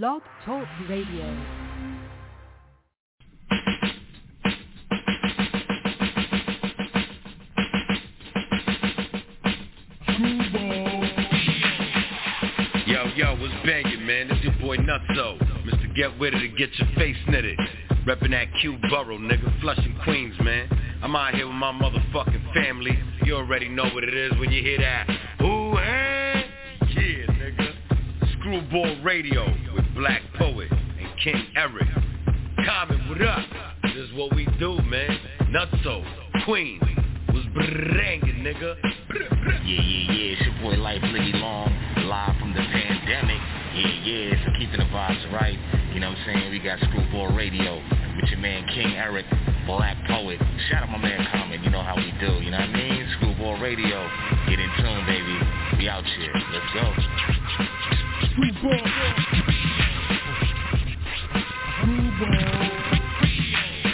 Blog Talk Radio. Yo, yo, what's banging, man? This your boy Nutso. Mr. Get With It to get your face knitted. Reppin' that Q Borough, nigga. Flushing Queens, man. I'm out here with my motherfucking family. You already know what it is when you hear that. Ooh. Screwball Radio with Black Poet and King Eric. Comment, what up? This is what we do, man. Nutso, Queens. Was banging, nigga. Yeah, yeah, yeah, it's your boy Life Liggy Long, live from the pandemic. Yeah, yeah, so keeping the vibes right. You know what I'm saying? We got Screwball Radio with your man King Eric, Black Poet. Shout out my man Common, you know how we do, you know what I mean? Screwball Radio, get in tune, baby. We out here, let's go.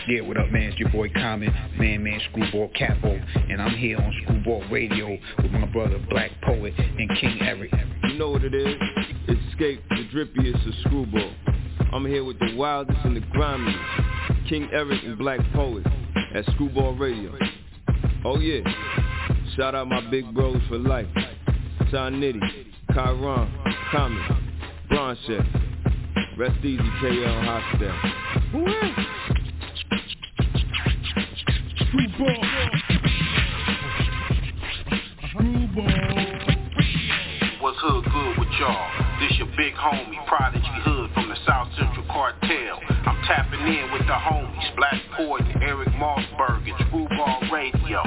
Yeah, what up, man? It's your boy Common, man, man, Screwball Capo, and I'm here on Screwball Radio with my brother Black Poet and King Eric. You know what it is? It's Escape, the drippiest of Screwball. I'm here with the wildest and the grimiest, King Eric and Black Poet at Screwball Radio. Oh yeah, shout out my big bros for life. Ty Nitty, Kyron, Common, Bronche. Rest easy, KL Hostel. Woo! What's hood good with y'all? This your big homie, Prodigy Hood from the South Central Cartel. I'm tapping in with the homies, Black Poet and Eric Mossberg at Screwball Radio.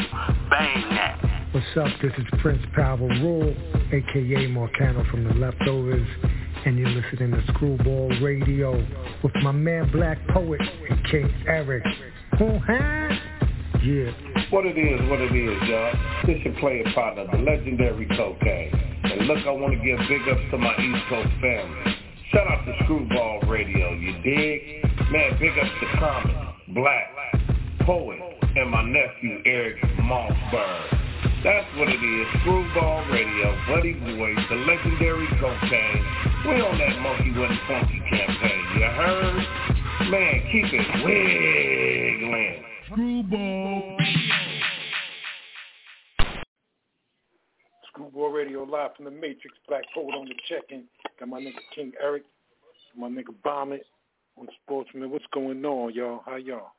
Bang that. What's up? This is Prince Power Rule, aka Marcano from the Leftovers, and you're listening to Screwball Radio with my man Black Poet and King Eric. Uh-huh. Yeah. What it is, what it is, y'all. This your player partner, the legendary Kokane. And look, I want to give big ups to my East Coast family. Shout out to Screwball Radio, you dig? Man, big ups to Common, Black, Poet, and my nephew Eric Mossberg. That's what it is, Screwball Radio, Buddy Boy, the legendary Kokane. We on that Monkey with Funky campaign, you heard? Man, keep it wiggling. Screwball. Screwball Radio live from the Matrix. Black Poet on the check-in. Got my nigga King Eric. My nigga Vomit on Sportsman. What's going on, y'all? How y'all?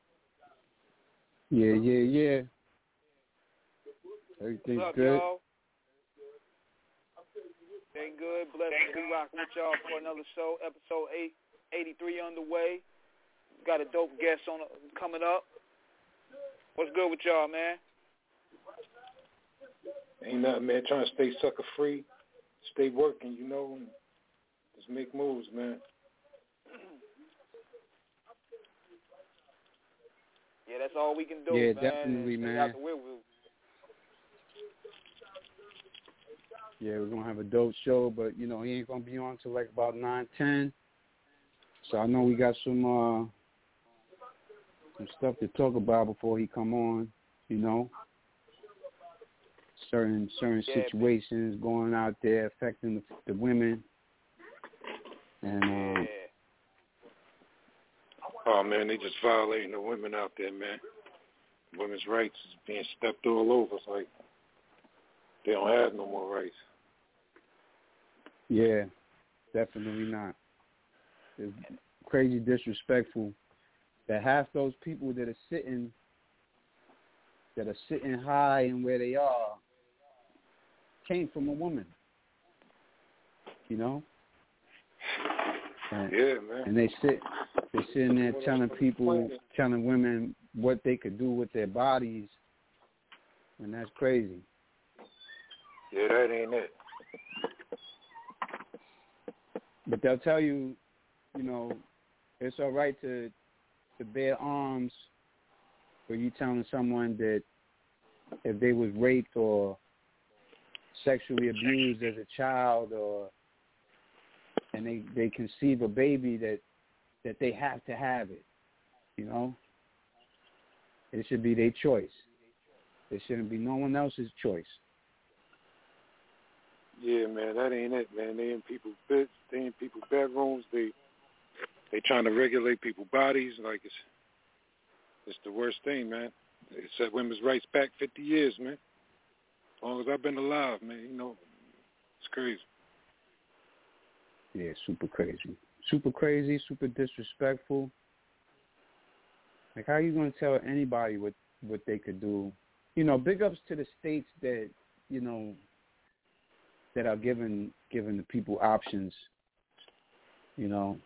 Yeah, yeah, yeah. Everything's What's up, good. y'all? Ain't good. Blessed to be rocking with y'all for another show. Episode 8, 83 underway. Got a dope guest on coming up. What's good with y'all, man? Ain't nothing, man. Trying to stay sucker free, stay working, you know, and just make moves, man. Yeah, that's all we can do, Yeah, man. definitely, and man. out the way with- Yeah, we're gonna have a dope show, but you know he ain't gonna be on till like about nine ten. So I know we got some uh some stuff to talk about before he come on. You know, certain certain Yeah, man. situations going out there affecting the, the women, and Yeah. Oh man, they just violating the women out there, man. Women's rights is being stepped all over. It's like they don't have no more rights. Yeah, definitely not. It's crazy disrespectful that half those people that are sitting that are sitting high and where they are came from a woman. You know? And, Yeah, man. and they sit they're sitting there telling people telling women what they could do with their bodies and that's crazy. Yeah, that ain't it. But they'll tell you, you know, it's all right to to bear arms for you telling someone that if they was raped or sexually abused as a child or and they they conceive a baby that that they have to have it, you know. It should be their choice. It shouldn't be no one else's choice. Yeah, man, that ain't it, man. They in people's beds, they in people's bedrooms. They they trying to regulate people's bodies. Like it's it's the worst thing, man. It set women's rights back 50 years, man. As long as I've been alive, man, you know, it's crazy. Yeah, super crazy. Super crazy, super disrespectful. Like how are you gonna tell anybody what what they could do? You know, big ups to the states that, you know, that are giving giving the people options, you know.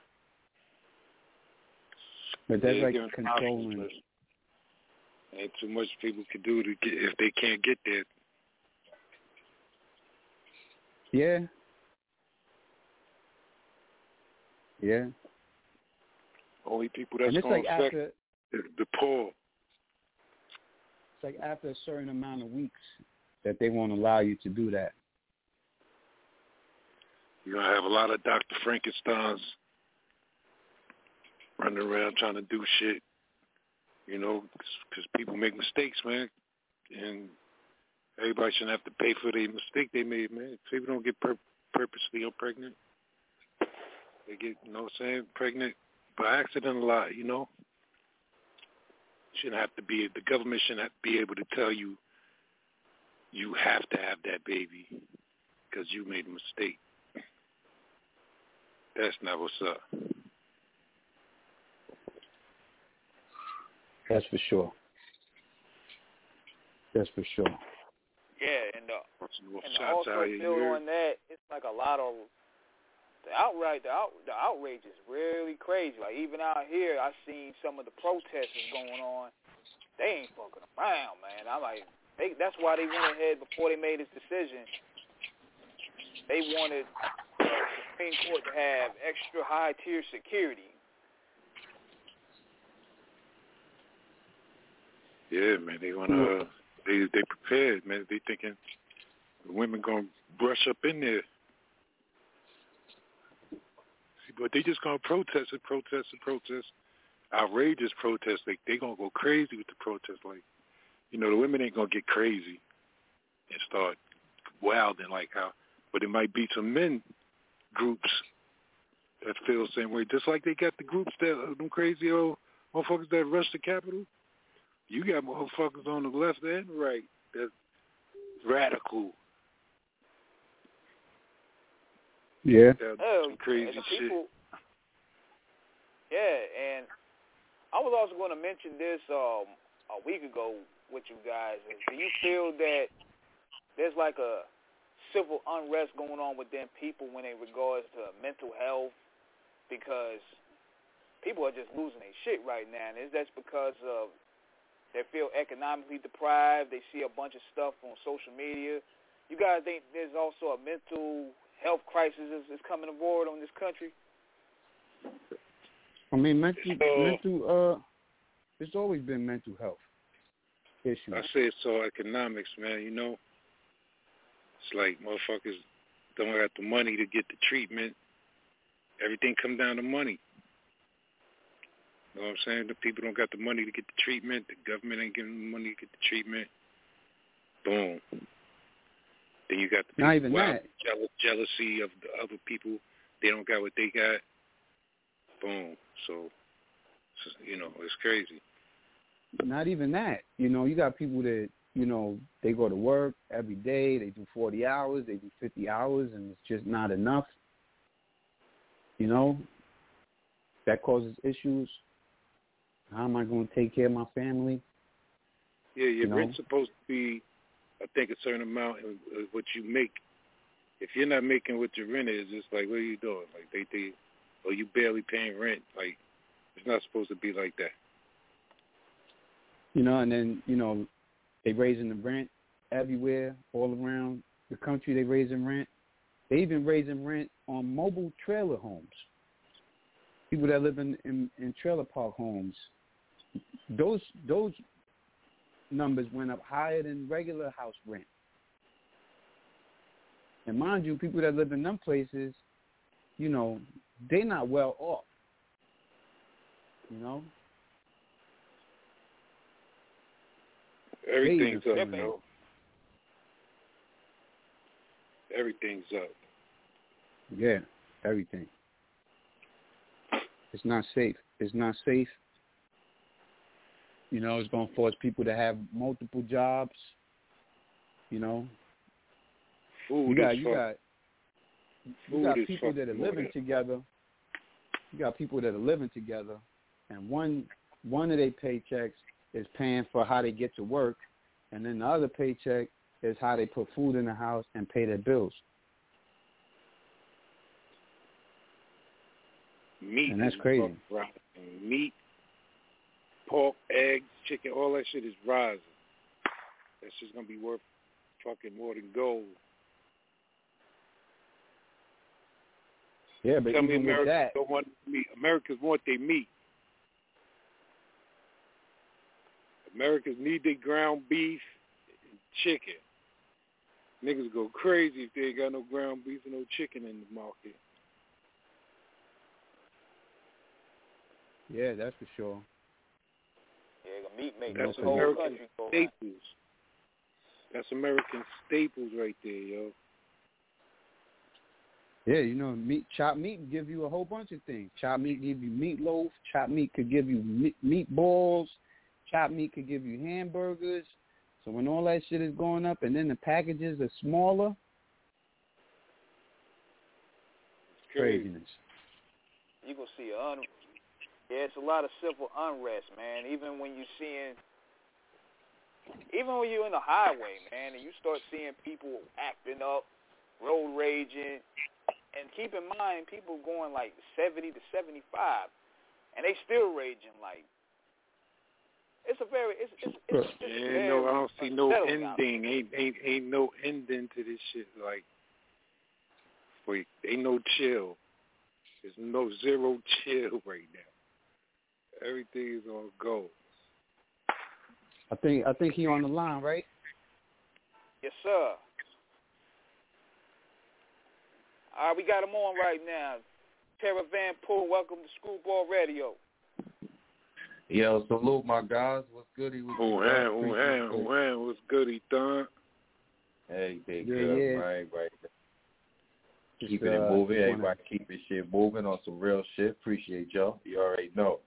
But that's like controlling options, Ain't too much people can do to get if they can't get there. Yeah. Yeah. Only people that's gonna like affect after is the poor. it's like after a certain amount of weeks that they won't allow you to do that. You're gonna have a lot of Dr. Frankenstein's running around trying to do shit. You know, because people make mistakes, man, and everybody shouldn't have to pay for the mistake they made, man. People don't get pur- purposely pregnant. They get, you know what I'm saying, pregnant by accident a lot, you know. Shouldn't have to be, the government shouldn't be able to tell you you have to have that baby because you made a mistake. That's not what's up. That's for sure. That's for sure. Yeah, and uh, Well, and shots also out here, build on that, it's like a lot of the outright the out the outrage is really crazy. Like even out here, I seen some of the protesters going on. They ain't fucking around, man. I'm like, they that's why they went ahead before they made this decision. They wanted the Supreme Court to have extra high tier security. Yeah, man, they wanna uh, they they prepared, man. They thinking the women gonna brush up in there. See, but they just gonna protest and protest and protest. Outrageous protest. Like they gonna go crazy with the protest. Like, you know, the women ain't gonna get crazy and start wilding like how. But it might be some men groups that feel the same way. Just like they got the groups that them crazy old motherfuckers that rush the Capitol. You got motherfuckers on the left and right that's radical. Yeah. That Oh, crazy and the shit. Yeah, and I was also going to mention this um, a week ago with you guys. Do you feel that there's like a civil unrest going on within people when it regards to mental health? Because people are just losing their shit right now, and is that because of they feel economically deprived? They see a bunch of stuff on social media. You guys think there's also a mental health crisis is, is coming aboard on this country? I mean, mental, mental. Uh, it's always been mental health issues. I say it's all economics, man. You know, it's like motherfuckers don't have the money to get the treatment. Everything come down to money. You know what I'm saying? The people don't got the money to get the treatment. The government ain't giving them money to get the treatment. Boom. Then you got the Not even wild that. jealous, jealousy of the other people. They don't got what they got. Boom. So, so, you know, it's crazy. Not even that. You know, you got people that you know they go to work every day. They do forty hours. They do fifty hours, and it's just not enough. You know, that causes issues. How am I going to take care of my family? Yeah, your You know? rent's supposed to be, I think, a certain amount of of what you make. If you're not making what your rent is, it's like, what are you doing? Like they, they, or you barely paying rent. Like it's not supposed to be like that. You know, and then you know they raising the rent everywhere, all around the country. They raising rent. They even raising rent on mobile trailer homes. People that live in, in, in trailer park homes. Those those numbers went up higher than regular house rent. And mind you, people that live in them places, you know, they're not well off. You know, Everything's up, you know. Everything's up. Yeah, everything. It's not safe. It's not safe. You know, it's going to force people to have multiple jobs. You know, Food you got you fuck- got you got people that are living together. You got people that are living together, and one one of their paychecks is paying for how they get to work, and then the other paycheck is how they put food in the house and pay their bills. meat. And that's crazy. Meat, pork, eggs, chicken, all that shit is rising. That's just gonna be worth fucking more than gold. Yeah, but Tell me even with Americans that, don't want meat. Americans want their meat. Americans need their ground beef and chicken. Niggas go crazy if they ain't got no ground beef and no chicken in the market. yeah, that's for sure. Yeah, the meat makes That's the whole American country staples. That's American staples right there, yo. Yeah, you know, meat chopped meat give you a whole bunch of things. Chopped meat give you meatloaf. Chopped meat could give you meat, meatballs. Chopped meat could give you hamburgers. So when all that shit is going up, and then the packages are smaller, It's craziness. You gonna see a un- yeah, it's a lot of civil unrest, man. Even when you seeing, even when you're in the highway, man, and you start seeing people acting up, road raging, and keep in mind people going like 70 to 75, and they still raging like. It's a very, it's, it's, it's, it's Yeah, very no, I don't see no unsettling out ending. Ain't ain't ain't no ending to this shit. Like, for ain't no chill. There's no zero chill right now. Everything is on go. I think I think he on the line, right? Yes, sir. All right, we got him on right now. Terror Van Pool, welcome to Screwball Radio. Yo, salute my guys. What's goody with Oh, you? man, man? oh, Appreciate man, oh, man, what's good, Ethan? Hey, they Yeah, good, yeah. right, right. Just, Keeping it uh, moving. wanna- Everybody keeping shit moving on some real shit. Appreciate y'all. You already know.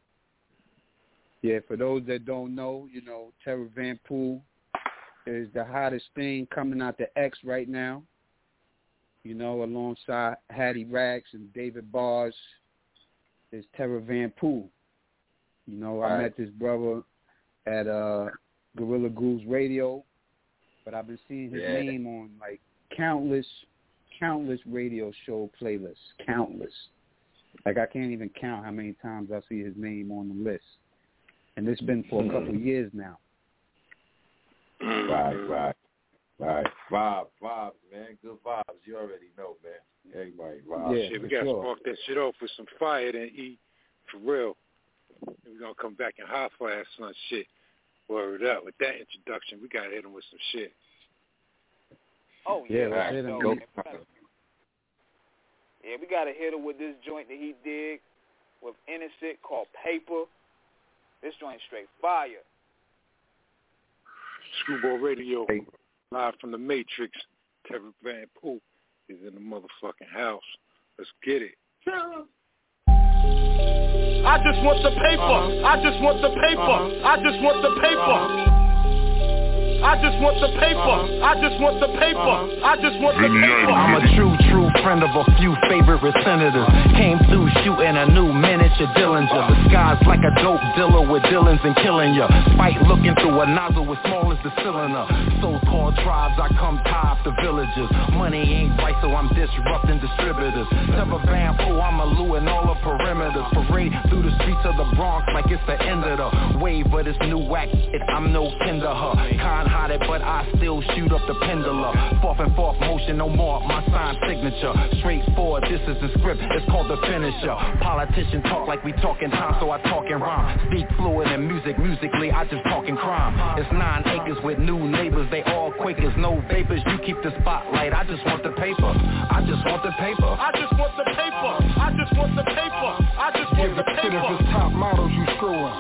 Yeah, for those that don't know, you know, Terror Van Pool is the hottest thing coming out the X right now. You know, alongside Hattie Rags and David Bars is Terra Van Pool. You know, I Right. met this brother at uh Gorilla Grooves Radio, but I've been seeing his Yeah. name on like countless, countless radio show playlists. Countless. Like I can't even count how many times I see his name on the list. And it's been for a couple of years now. Right, right, right. Vibes, vibes, man. Good vibes. You already know, man. Everybody vibes. Yeah, shit, we got to sure. spark that shit off with some fire then eat for real. And we're going to come back and hot flash some shit. Word up. With that introduction, we got to hit him with some shit. Oh Yeah, yeah, let's right. hit him. So, Go. we gotta- yeah, we got to hit him with this joint that he did with Innocent called Paper. This joint straight fire. Screwball Radio, live from the Matrix. Kevin Van Pool is in the motherfucking house. Let's get it. I just want the paper. Uh-huh. I just want the paper. Uh-huh. I just want the paper. Uh-huh. I just want the paper. Uh-huh. I just want the paper. Uh-huh. I just want the paper. I'm a true, true friend of a few favorite senators. Came through shooting a new miniature Dillinger. Disguised like a dope dealer with Dillons and killing ya. Spite looking through a nozzle as small as the cylinder. So-called tribes, I come top the villages. Money ain't right, so I'm disrupting distributors. Never Van Pool, I'm eluding all the perimeters. Parade through the streets of the Bronx like it's the end of the wave of this new whack. It, I'm no kin to her. Kind-hearted, but I still shoot up the pendulum. Fourth and fourth motion, no more. My sign signature. Straightforward, this is the script. It's called the finisher. Politicians talk like we talking time, so I talk in rhyme. Speak fluid and music, musically, I just talk in crime. It's nine acres with new neighbors. They all quakers, no vapors. You keep the spotlight. I just want the paper. I just want the paper. I just want the paper. I just want the paper. I just want the Shit, if paper. it's top models, you screwing.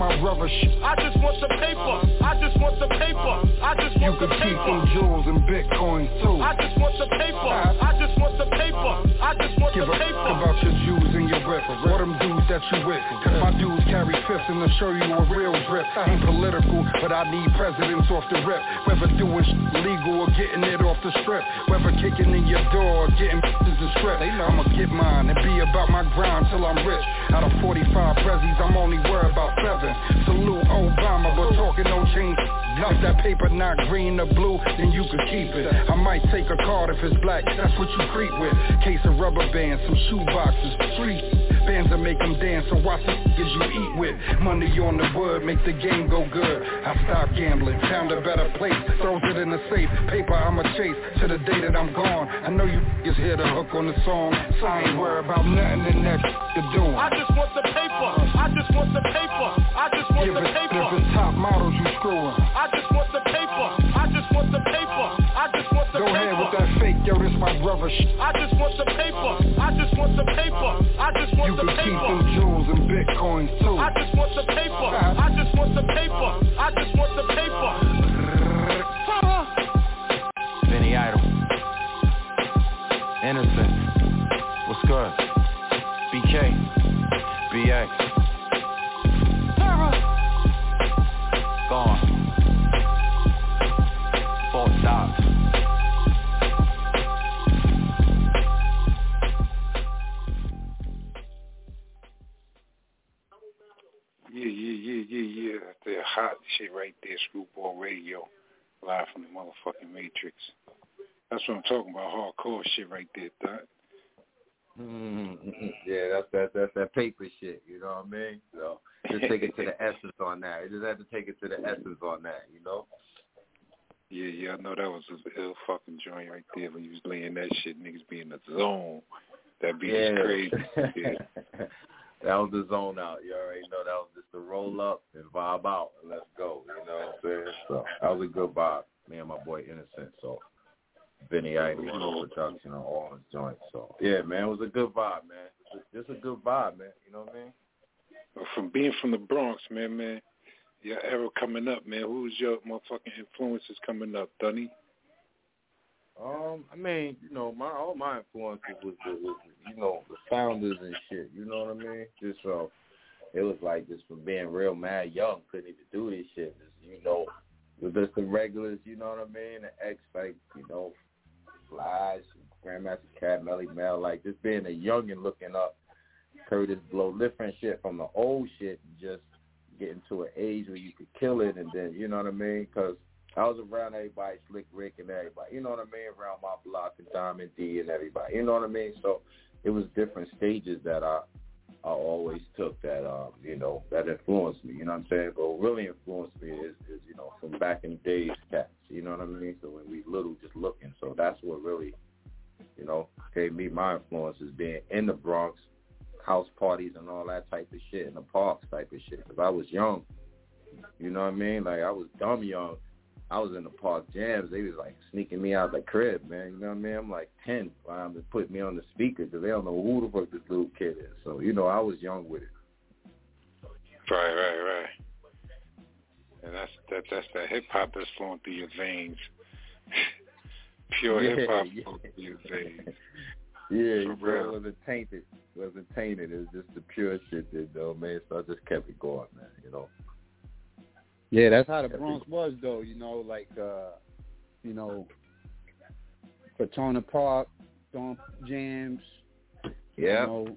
I just want the paper. I just want the paper. I just want the paper. with that fake, yo, this my my brother shit. I just want the paper. I just want the paper. You want the could keep paper. them jewels and bitcoin too. I just want the paper. I just want the paper. I just want Give the a fuck about your Jews and your whip Or them dudes that you with Cause my dudes carry fifths and to show you a real drip Ain't political, but I need presidents off the rip Whether doing sh- legal or getting it off the strip Whether kicking in your door or getting bitches and strip I'ma get mine and be about my grind till I'm rich Out of 45 prezzies, I'm only worried about seven Salute oh, Obama, but talking no change. If that paper not green or blue, then you could keep it. I might take a card if it's black, that's what you creep with. Case of rubber bands, some shoe boxes, street Bands that make them dance, so watch the niggas you eat with. Money on the wood, make the game go good. I stopped gambling, found a better place. Throws it in the safe, paper I'ma chase. To the day that I'm gone I know you niggas hear the hook on the song. So I ain't worried about nothing in that you're doing. I just want the paper. I just want the paper. I just want If the paper. if it's top models you screwing my brother I just want the paper. I just want the paper. I just want You the could keep paper. them jewels and bitcoins too I just want the paper. I just want the paper. I just want the paper. Benny Idol. Innocent. What's good? BK. BA. Right there, Screwball Radio, live from the motherfucking Matrix. That's what I'm talking about, hardcore shit right there, Doc. Mm, yeah, that's that that's that paper shit. You know what I mean? So just take it to the essence on that. You just have to take it to the essence on that. You know? Yeah, yeah, I know that was an ill fucking joint right there when you was laying that shit. Niggas be in the zone. That beat is crazy. Yeah. That was the zone out. You already know that was just the roll up and vibe out and let's go. You know what I'm saying? So that was a good vibe. Me and my boy Innocent. So on the production on all his joints. So yeah, man, it was a good vibe, man. Just a good vibe, man. You know what I mean? From being from the Bronx, man, man, your era coming up, man. Who's your motherfucking influences coming up, Dunny? Um, I mean, you know, my all my influences was the, was you know the founders and shit. You know what I mean? Just uh, it was like just from being real mad young, couldn't even do this shit. Just, you know, with just the regulars. You know what I mean? The X like you know, Flash, Grandmaster Caz, Melle Mel, like just being a youngin' looking up Kurtis Blow, different shit from the old shit, and just getting to an age where you could kill it, and then you know what I mean? Because I was around everybody, Slick Rick and everybody. You know what I mean? Around my block and Diamond D and everybody. You know what I mean? So it was different stages that I I always took that um, you know, that influenced me, you know what I'm saying? But what really influenced me is, is, you know, from back in the days cats, you know what I mean? So when we little just looking. So that's what really, you know, gave me my influences being in the Bronx, house parties and all that type of shit, in the parks type of shit. Because I was young, you know what I mean? Like I was dumb young. I was in the park jams. They was like sneaking me out the crib, man. You know what I mean? I'm like 10. Um, they put me on the speaker because they don't know who the fuck this little kid is. So, you know, I was young with it. Right, right, right. And that's that that's that hip hop that's flowing through your veins. Pure Yeah, hip hop yeah. flowing through your veins. Yeah, For real. it wasn't tainted. It wasn't tainted. It was just the pure shit, you know, man. So I just kept it going, man, you know. Yeah, that's how the Bronx was though, you know, like uh you know Crotona Park, Storm Jams, Yeah. you know,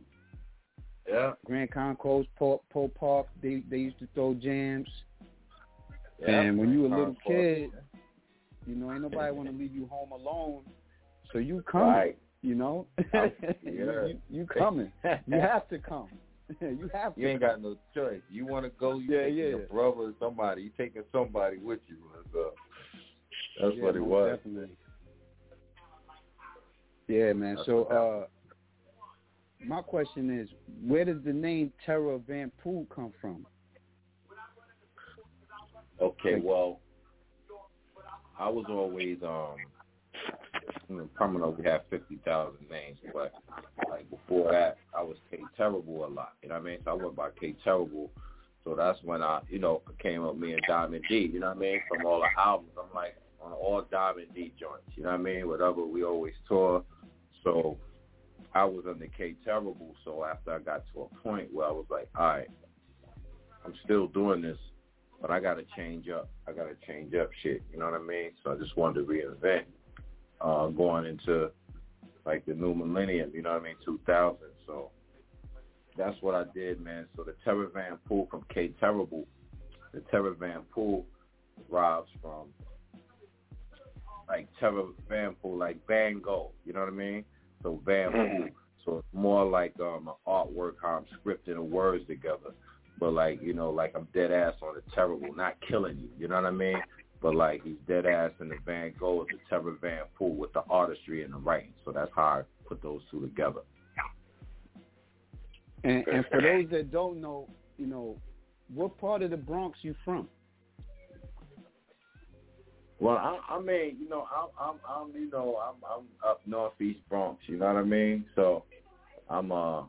Yeah. Grand Concourse, Poe, Park, they they used to throw jams. Yeah. and when you were a little kid, you know, ain't nobody want to leave you home alone. So you coming, Right. you know? Yeah. you, you, you coming. You have to come. you have to. You ain't got no choice. You want to go, you Yeah, taking yeah. your brother or somebody. You taking somebody with you. So that's Yeah, what it was. Definitely. Yeah, man. That's so uh my question is, where does the name Terror Van Pool come from? Okay, well, I was always um know, coming. We had fifty thousand names, but like before that, I was K Terrible a lot. You know what I mean? So I went by K Terrible, So that's when I, you know, came up me and Diamond D. You know what I mean? From all the albums, I'm like on all Diamond D joints. You know what I mean? Whatever we always tour. So I was under K Terrible. So after I got to a point where I was like, all right, I'm still doing this, but I got to change up. I got to change up shit. You know what I mean? So I just wanted to reinvent uh, going into like the new millennium. You know what I mean? 2000. So that's what I did, man. So the Terror Van Pool from K Terrible, the Terror Van Pool derives from like Terror Van Pool, like Van Gogh. You know what I mean? So Van Pool. So it's more like um an artwork how I'm scripting the words together. But like, you know, like I'm dead ass on the terrible, not killing you, you know what I mean? But like he's dead ass in the Van Gogh, with the Terror Van Pool with the artistry and the writing. So that's how I put those two together. And, and for those that don't know, you know, what part of the Bronx you from? Well, I, I mean, you know, I'm, I'm, I'm, you know, I'm, I'm up northeast Bronx. You know what I mean? So, I'm, uh,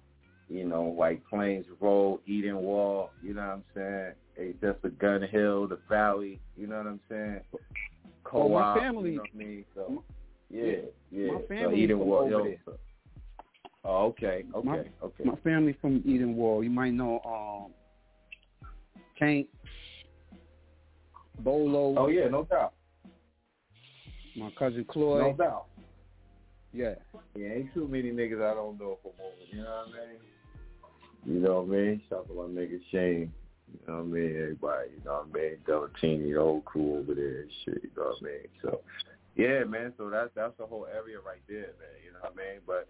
you know, White Plains Road, Edenwald. You know what I'm saying? It's just the Gun Hill, the Valley. You know what I'm saying? Co-op. Oh, my family. You know what I mean? So, yeah, yeah. My so family Eden from Wall. over yo, there. so- Oh, okay, okay, my, okay. My family from Edenwald. You might know um Tank, Bolo. Oh yeah, no doubt. My cousin Cloyd. No doubt. Yeah. Yeah, ain't too many niggas I don't know from over. You know what I mean? You know what I mean? Shout out to my nigga Shane. You know what I mean? Everybody, you know what I mean? Delatini, the whole crew over there and shit, you know what I mean? So yeah, man, so that's that's the whole area right there, man, you know what I mean? But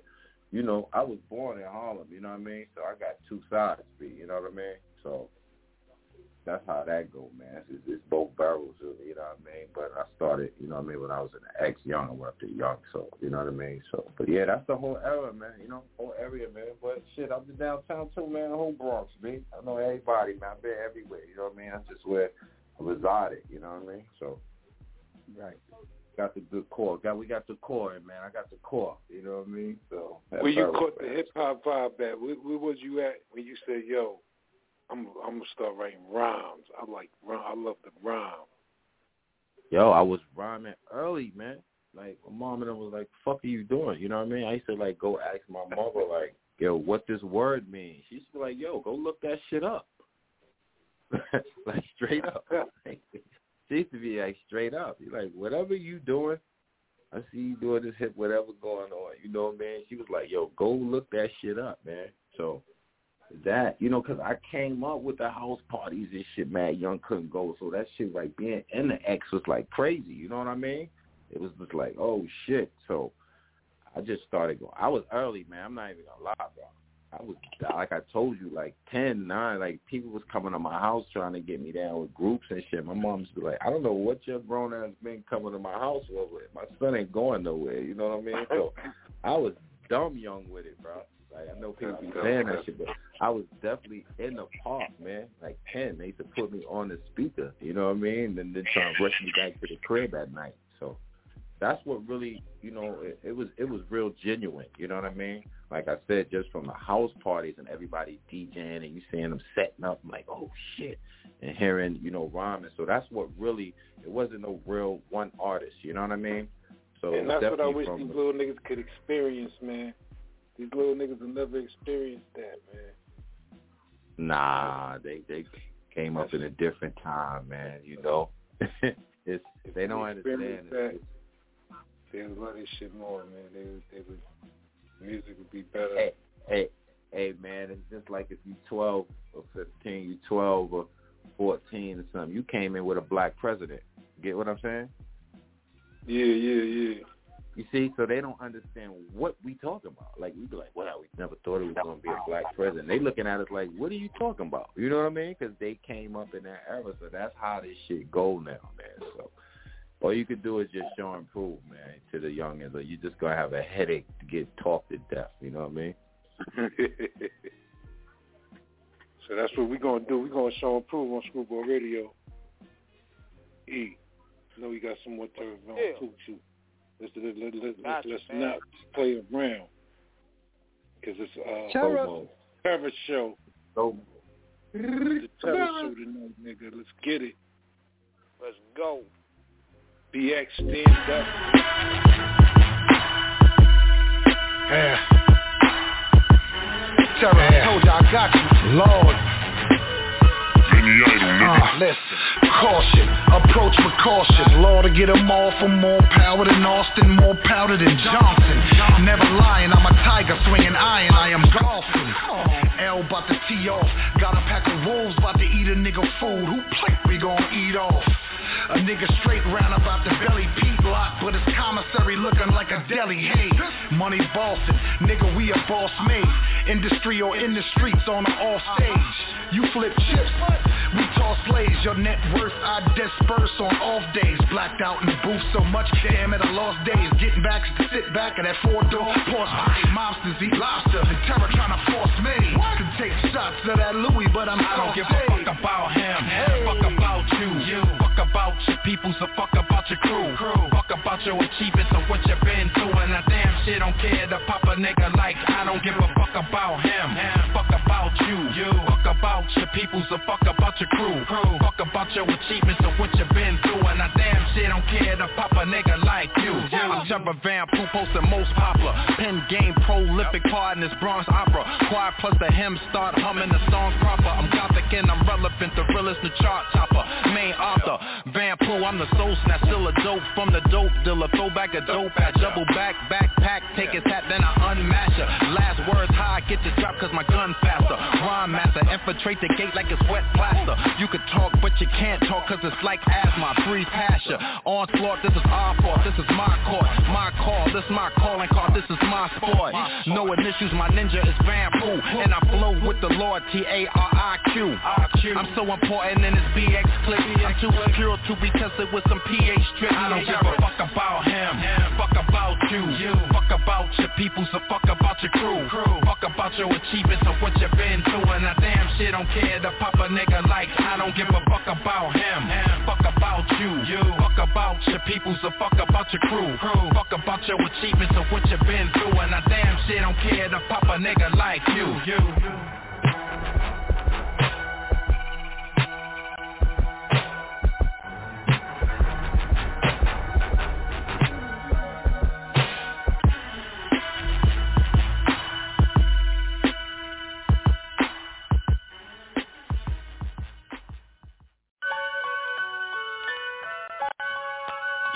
you know, I was born in Harlem, you know what I mean? So I got two sides to be, you know what I mean? So that's how that go, man. It's, it's both barrels, really, you know what I mean? But I started, you know what I mean, when I was an ex X young, I went up to young, so you know what I mean? So, but yeah, that's the whole era, man. You know, whole area, man. But shit, I'm in downtown too, man. The whole Bronx, man. I know everybody, man. I've been everywhere, you know what I mean? That's just where I resided, you know what I mean? So, right. Got the good core. Got we got the core, man. I got the core. You know what I mean? So that's Where you caught the hip hop vibe at? Where, where was you at when you said, "Yo, I'm I'm gonna start writing rhymes"? I like. I love the rhyme. Yo, I was rhyming early, man. Like my mom and I was like, "Fuck are you doing?" You know what I mean? I used to like go ask my mother like, "Yo, what this word means?" She used to be like, "Yo, go look that shit up." like straight up. she used to be like straight up. You like whatever you doing. I see you doing this hip, whatever going on. You know, what I mean? She was like, "Yo, go look that shit up, man." So that you know, 'cause I came up with the house parties and shit. Mad Young couldn't go, so that shit like being in the X was like crazy. You know what I mean? It was just like, oh shit. So I just started going. I was early, man. I'm not even gonna lie, bro. I was like I told you, like ten, nine, like people was coming to my house trying to get me down with groups and shit. My mom's be like, I don't know what your grown ass been coming to my house with. My son ain't going nowhere. You know what I mean? So I was dumb young with it, bro. Like I know people be saying that shit, but I was definitely in the park, man. Like ten, they used to put me on the speaker. You know what I mean? And then trying to rush me back to the crib at night. So that's what really, you know, it, it was it was real genuine. You know what I mean? Like I said, just from the house parties and everybody DJing and you seeing them setting up, I'm like, oh shit, and hearing, you know, rhyming. So that's what really, it wasn't no real one artist. You know what I mean? So and that's what I wish these little niggas could experience, man. These little niggas have never experienced that, man. Nah, they they came up in a different time, man. You know, it's they don't understand. that. It's, They would love this shit more, man. They would, they would, music would be better. hey, hey, hey, man, it's just like if you 12 or 15, you 12 or 14 or something. You came in with a black president. Get what I'm saying? Yeah, yeah, yeah. You see, so they don't understand what we talking about. Like we be like, "Wow, we never thought it was going to be a black president." They looking at us like, "What are you talking about?" You know what I mean? Because they came up in that era, so that's how this shit go now, man. So all you could do is just show and prove, man, to the youngins. Or you just gonna have a headache to get talked to death. You know what I mean? so that's what we're gonna do. We're gonna show and prove on Screwball Radio. E, I know we got some more turns on Yeah. too. Too. Let's let, let, let, let, Gotcha, let's man. not play around because it's uh Terror. Homo. Terror show. So The teleshow tonight, nigga. Let's get it. Let's go. BX stand up. Yeah. Terror, I told you I got you. Lord. Uh, listen, caution, approach with caution. Law to get them all for more power than Austin, more powder than Johnson. Never lying, I'm a tiger swinging iron, I am golfing. L about to tee off, got a pack of wolves about to eat a nigga food. Who plate we gon' eat off? A nigga straight round about the belly Pete block, but his commissary looking like a deli. Hey, money bossing, nigga, we a boss made. Industry or in the streets on the off stage. You flip chips, we toss slaves. Your net worth I disperse on off days. Blacked out in the booth so much, damn it, I lost days. Getting back to sit back at that four door pause body. Mobsters eat lobster, and terror trying to force me to take shots of that Louis, but I'm not I don't give a fuck about him. Fuck about you. You. Fuck about your people, so fuck about your crew. crew. Fuck about your achievements and what you've been doing. I damn shit don't care to pop a nigga like I don't give a fuck about him. Fuck your people, so fuck about your crew. crew. Fuck about your achievements and what you been doing. I damn shit don't care to pop a nigga like you. Yeah. I'm Trevor Van Poo posting most popular. Pen game prolific part in this Bronx opera. Choir plus the hymn start humming the songs proper. I'm gothic and I'm relevant, the realest, the chart topper. Main author, Van Poo, I'm the soul snatch, still a dope from the dope dealer. Throw back a dope at double back, backpack, take his hat, then I unmatch her. Last words high, get the drop cause my gun faster. Rhyme master, infiltrate the gate like it's wet plaster. You could talk, but you can't talk cause it's like asthma. Breathe past ya. Onslaught, this is our fault, this is my court. My call, this my calling card, this is my sport. No issues, my ninja is bamboo, And I flow with the Lord, T-A-R-I-Q. I'm so important in this BX clip. I'm too pure to be tested with some pH strip. I don't give a fuck about him. Fuck about you. Fuck about your people, so fuck about your crew. Fuck about your achievements and what you been doing. I damn shit don't care to pop a nigga like I don't give a fuck about him. Fuck about you. Fuck about your people, so fuck about your crew. Fuck about your achievements and what you been doing. I damn shit don't care to pop a nigga like you.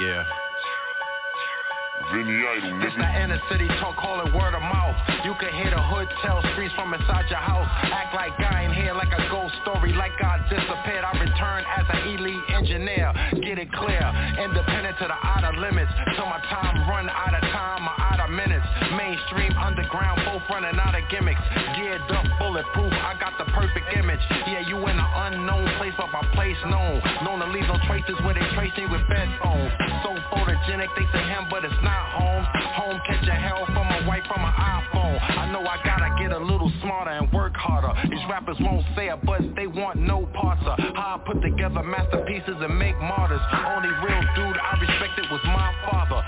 Yeah. Vinny Idol, This nigga. the inner city talk, call it word of mouth. You can hear the hood tell screams from inside your house. Act like I ain't here like a ghost story, like I disappeared. I return as an elite engineer. Get it clear, independent to the outer limits. Till my time run out of time my out of minutes. Mainstream, underground, both running out of gimmicks. Geared up, bulletproof, I got the perfect image. Yeah, you in an unknown place, but my place known. Known to leave no traces where they trace me with bed they say him, but it's not home. Home catch a hell from a wife from an iPhone. I know I gotta get a little smarter and work harder. These rappers won't say it, but they want no parts of how I put together masterpieces and make martyrs. Only real dude I respected was my father.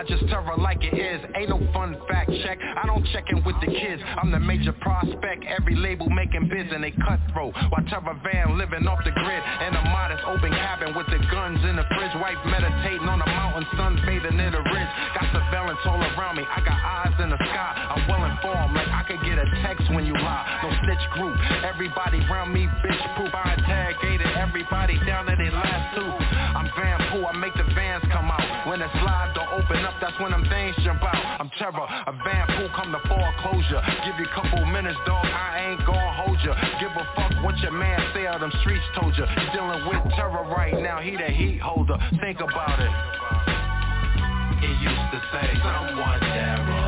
I just terror like it is. Ain't no fun fact check. I don't check in with the kids. I'm the major prospect. Every label making bids and they cutthroat. While Terror Van living off the grid in a modest open cabin with the guns in the fridge. Wife meditating on the mountain, sun sunbathing in the ridge. Got surveillance all around me. I got eyes in the sky. I'm well informed. Like I could get a text when you lie. No snitch group. Everybody around me bitch proof. I interrogated everybody down to their last two. I'm Van Poo. I make the vans come out. When the slide door open up, that's when them things jump out. I'm terror, a Van Poo come to foreclosure. Give you a couple minutes, dog, I ain't gon' hold ya. Give a fuck what your man say or them streets told ya. You dealing with terror right now, he the heat holder. Think about it. It used to say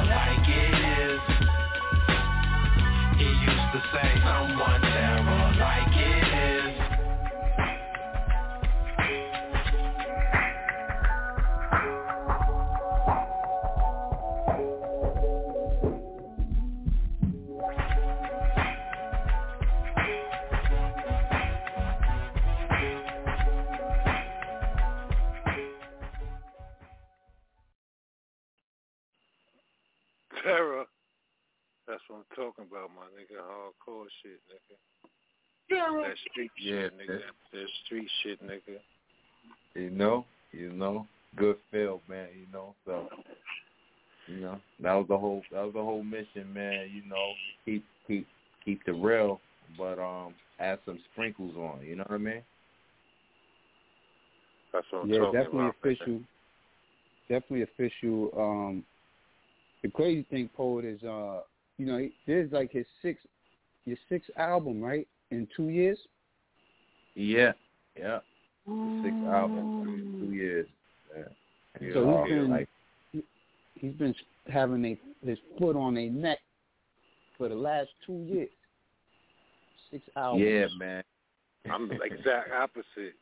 like it is. Used to say someone That's what I'm talking about, my nigga. Hardcore shit, nigga. That street Yeah, shit, nigga. That street shit, nigga. You know, you know, good feel, man. You know, so you know that was the whole that was the whole mission, man. You know, keep keep keep the real, but um, add some sprinkles on. You know what I mean? That's what I'm yeah, talking definitely about. man. Yeah, definitely official. Definitely official. Um, the crazy thing, poet, is uh, you know, there's like his sixth, your sixth album, right? In two years. Yeah, yeah. Six albums, oh. in two years. Yeah. You So he's been like he- he's been having a, his foot on a neck for the last two years. Six albums. yeah, man. I'm the exact opposite.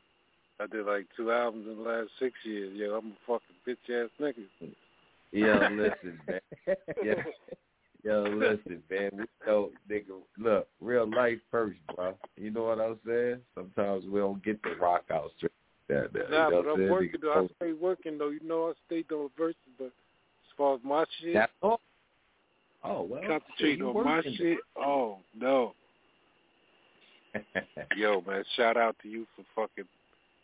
I did like two albums in the last six years. Yo, I'm a fucking bitch ass nigga. Yo, listen, man. Yeah. Yo, listen, man. We know, nigga, look, real life first, bro. You know what I'm saying? Sometimes we don't get the rock out straight. That, that, Nah, you know but I'm saying? working Nigga, though. I stay working though. You know, I stay doing verses, but as far as my shit, That's all. Oh well, concentrate you on my working. shit. Oh no, yo, man, shout out to you for fucking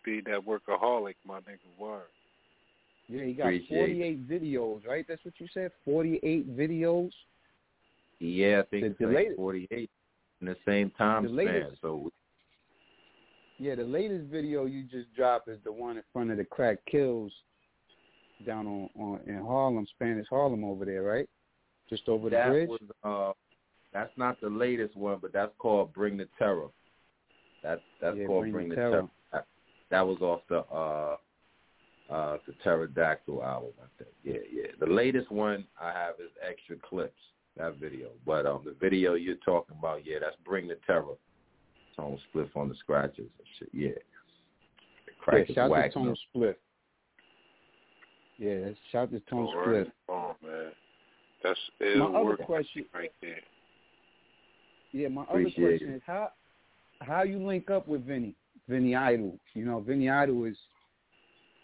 being that workaholic, my nigga. Word. Yeah, he got Appreciate 48 videos, right? That's what you said. 48 videos. Yeah, I think The- it's the like latest- 48 in the same time The span. latest- So Yeah, the latest video you just dropped is the one in front of the Crack Kills down on, on in Harlem, Spanish Harlem over there, right? Just over the bridge. was uh, that's not the latest one, but that's called Bring the Terror. That that's Yeah, called Bring Bring, the the Terror. Terror. That, that was off the uh uh the Pterodactyl album, I think. Yeah, yeah. The latest one I have is extra clips. That video, but um, the video you're talking about, yeah, that's Bring the Terror. Tone Spliff on the scratches and shit. Yeah. The crack yeah, shout whack, to Tone no? Spliff. Yeah, that's- shout to Tone Oh, Spliff. Oh man, that's My other question, right there. yeah, my Appreciate other question it. is how how you link up with Vinny, Vinny Idol. You know, Vinny Idol is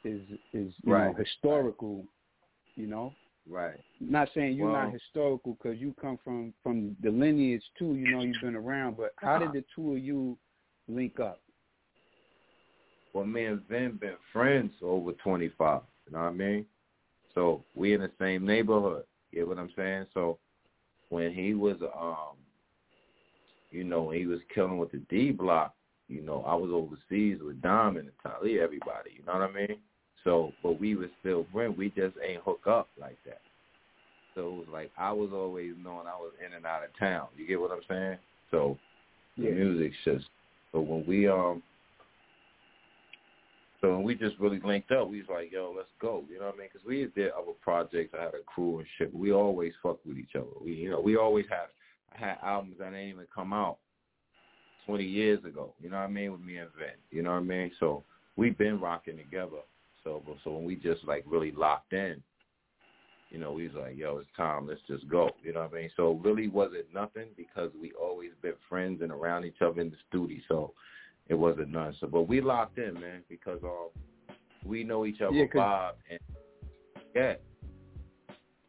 is is you Right. know historical. You know, Right. not saying you're Well- not historical because you come from from the lineage too. You know, you've been around. But how did the two of you link up? Well, me and Vin been friends over 25. You know what I mean? So we in the same neighborhood. You get what I'm saying? So when he was, um, you know, he was killing with the D block, you know, I was overseas with Dom and Natalie, everybody. You know what I mean? So, but we was still friends. We just ain't hook up like that. So it was like I was always knowing I was in and out of town. You get what I'm saying? So the Yeah. music's just. So when we um so when we just really linked up, we was like, yo, let's go. You know what I mean? Because we did other projects. I had a crew and shit. We always fuck with each other. We, you know, we always had I had albums that didn't even come out 20 years ago. You know what I mean? With me and Vin. You know what I mean? So we've been rocking together. So, so when we just like really locked in, you know, we was like, yo, it's time. Let's just go. You know what I mean? So really wasn't nothing because we always been friends and around each other in the studio. So it wasn't none. So, but we locked in, man, because um, we know each other Yeah, vibe and yeah,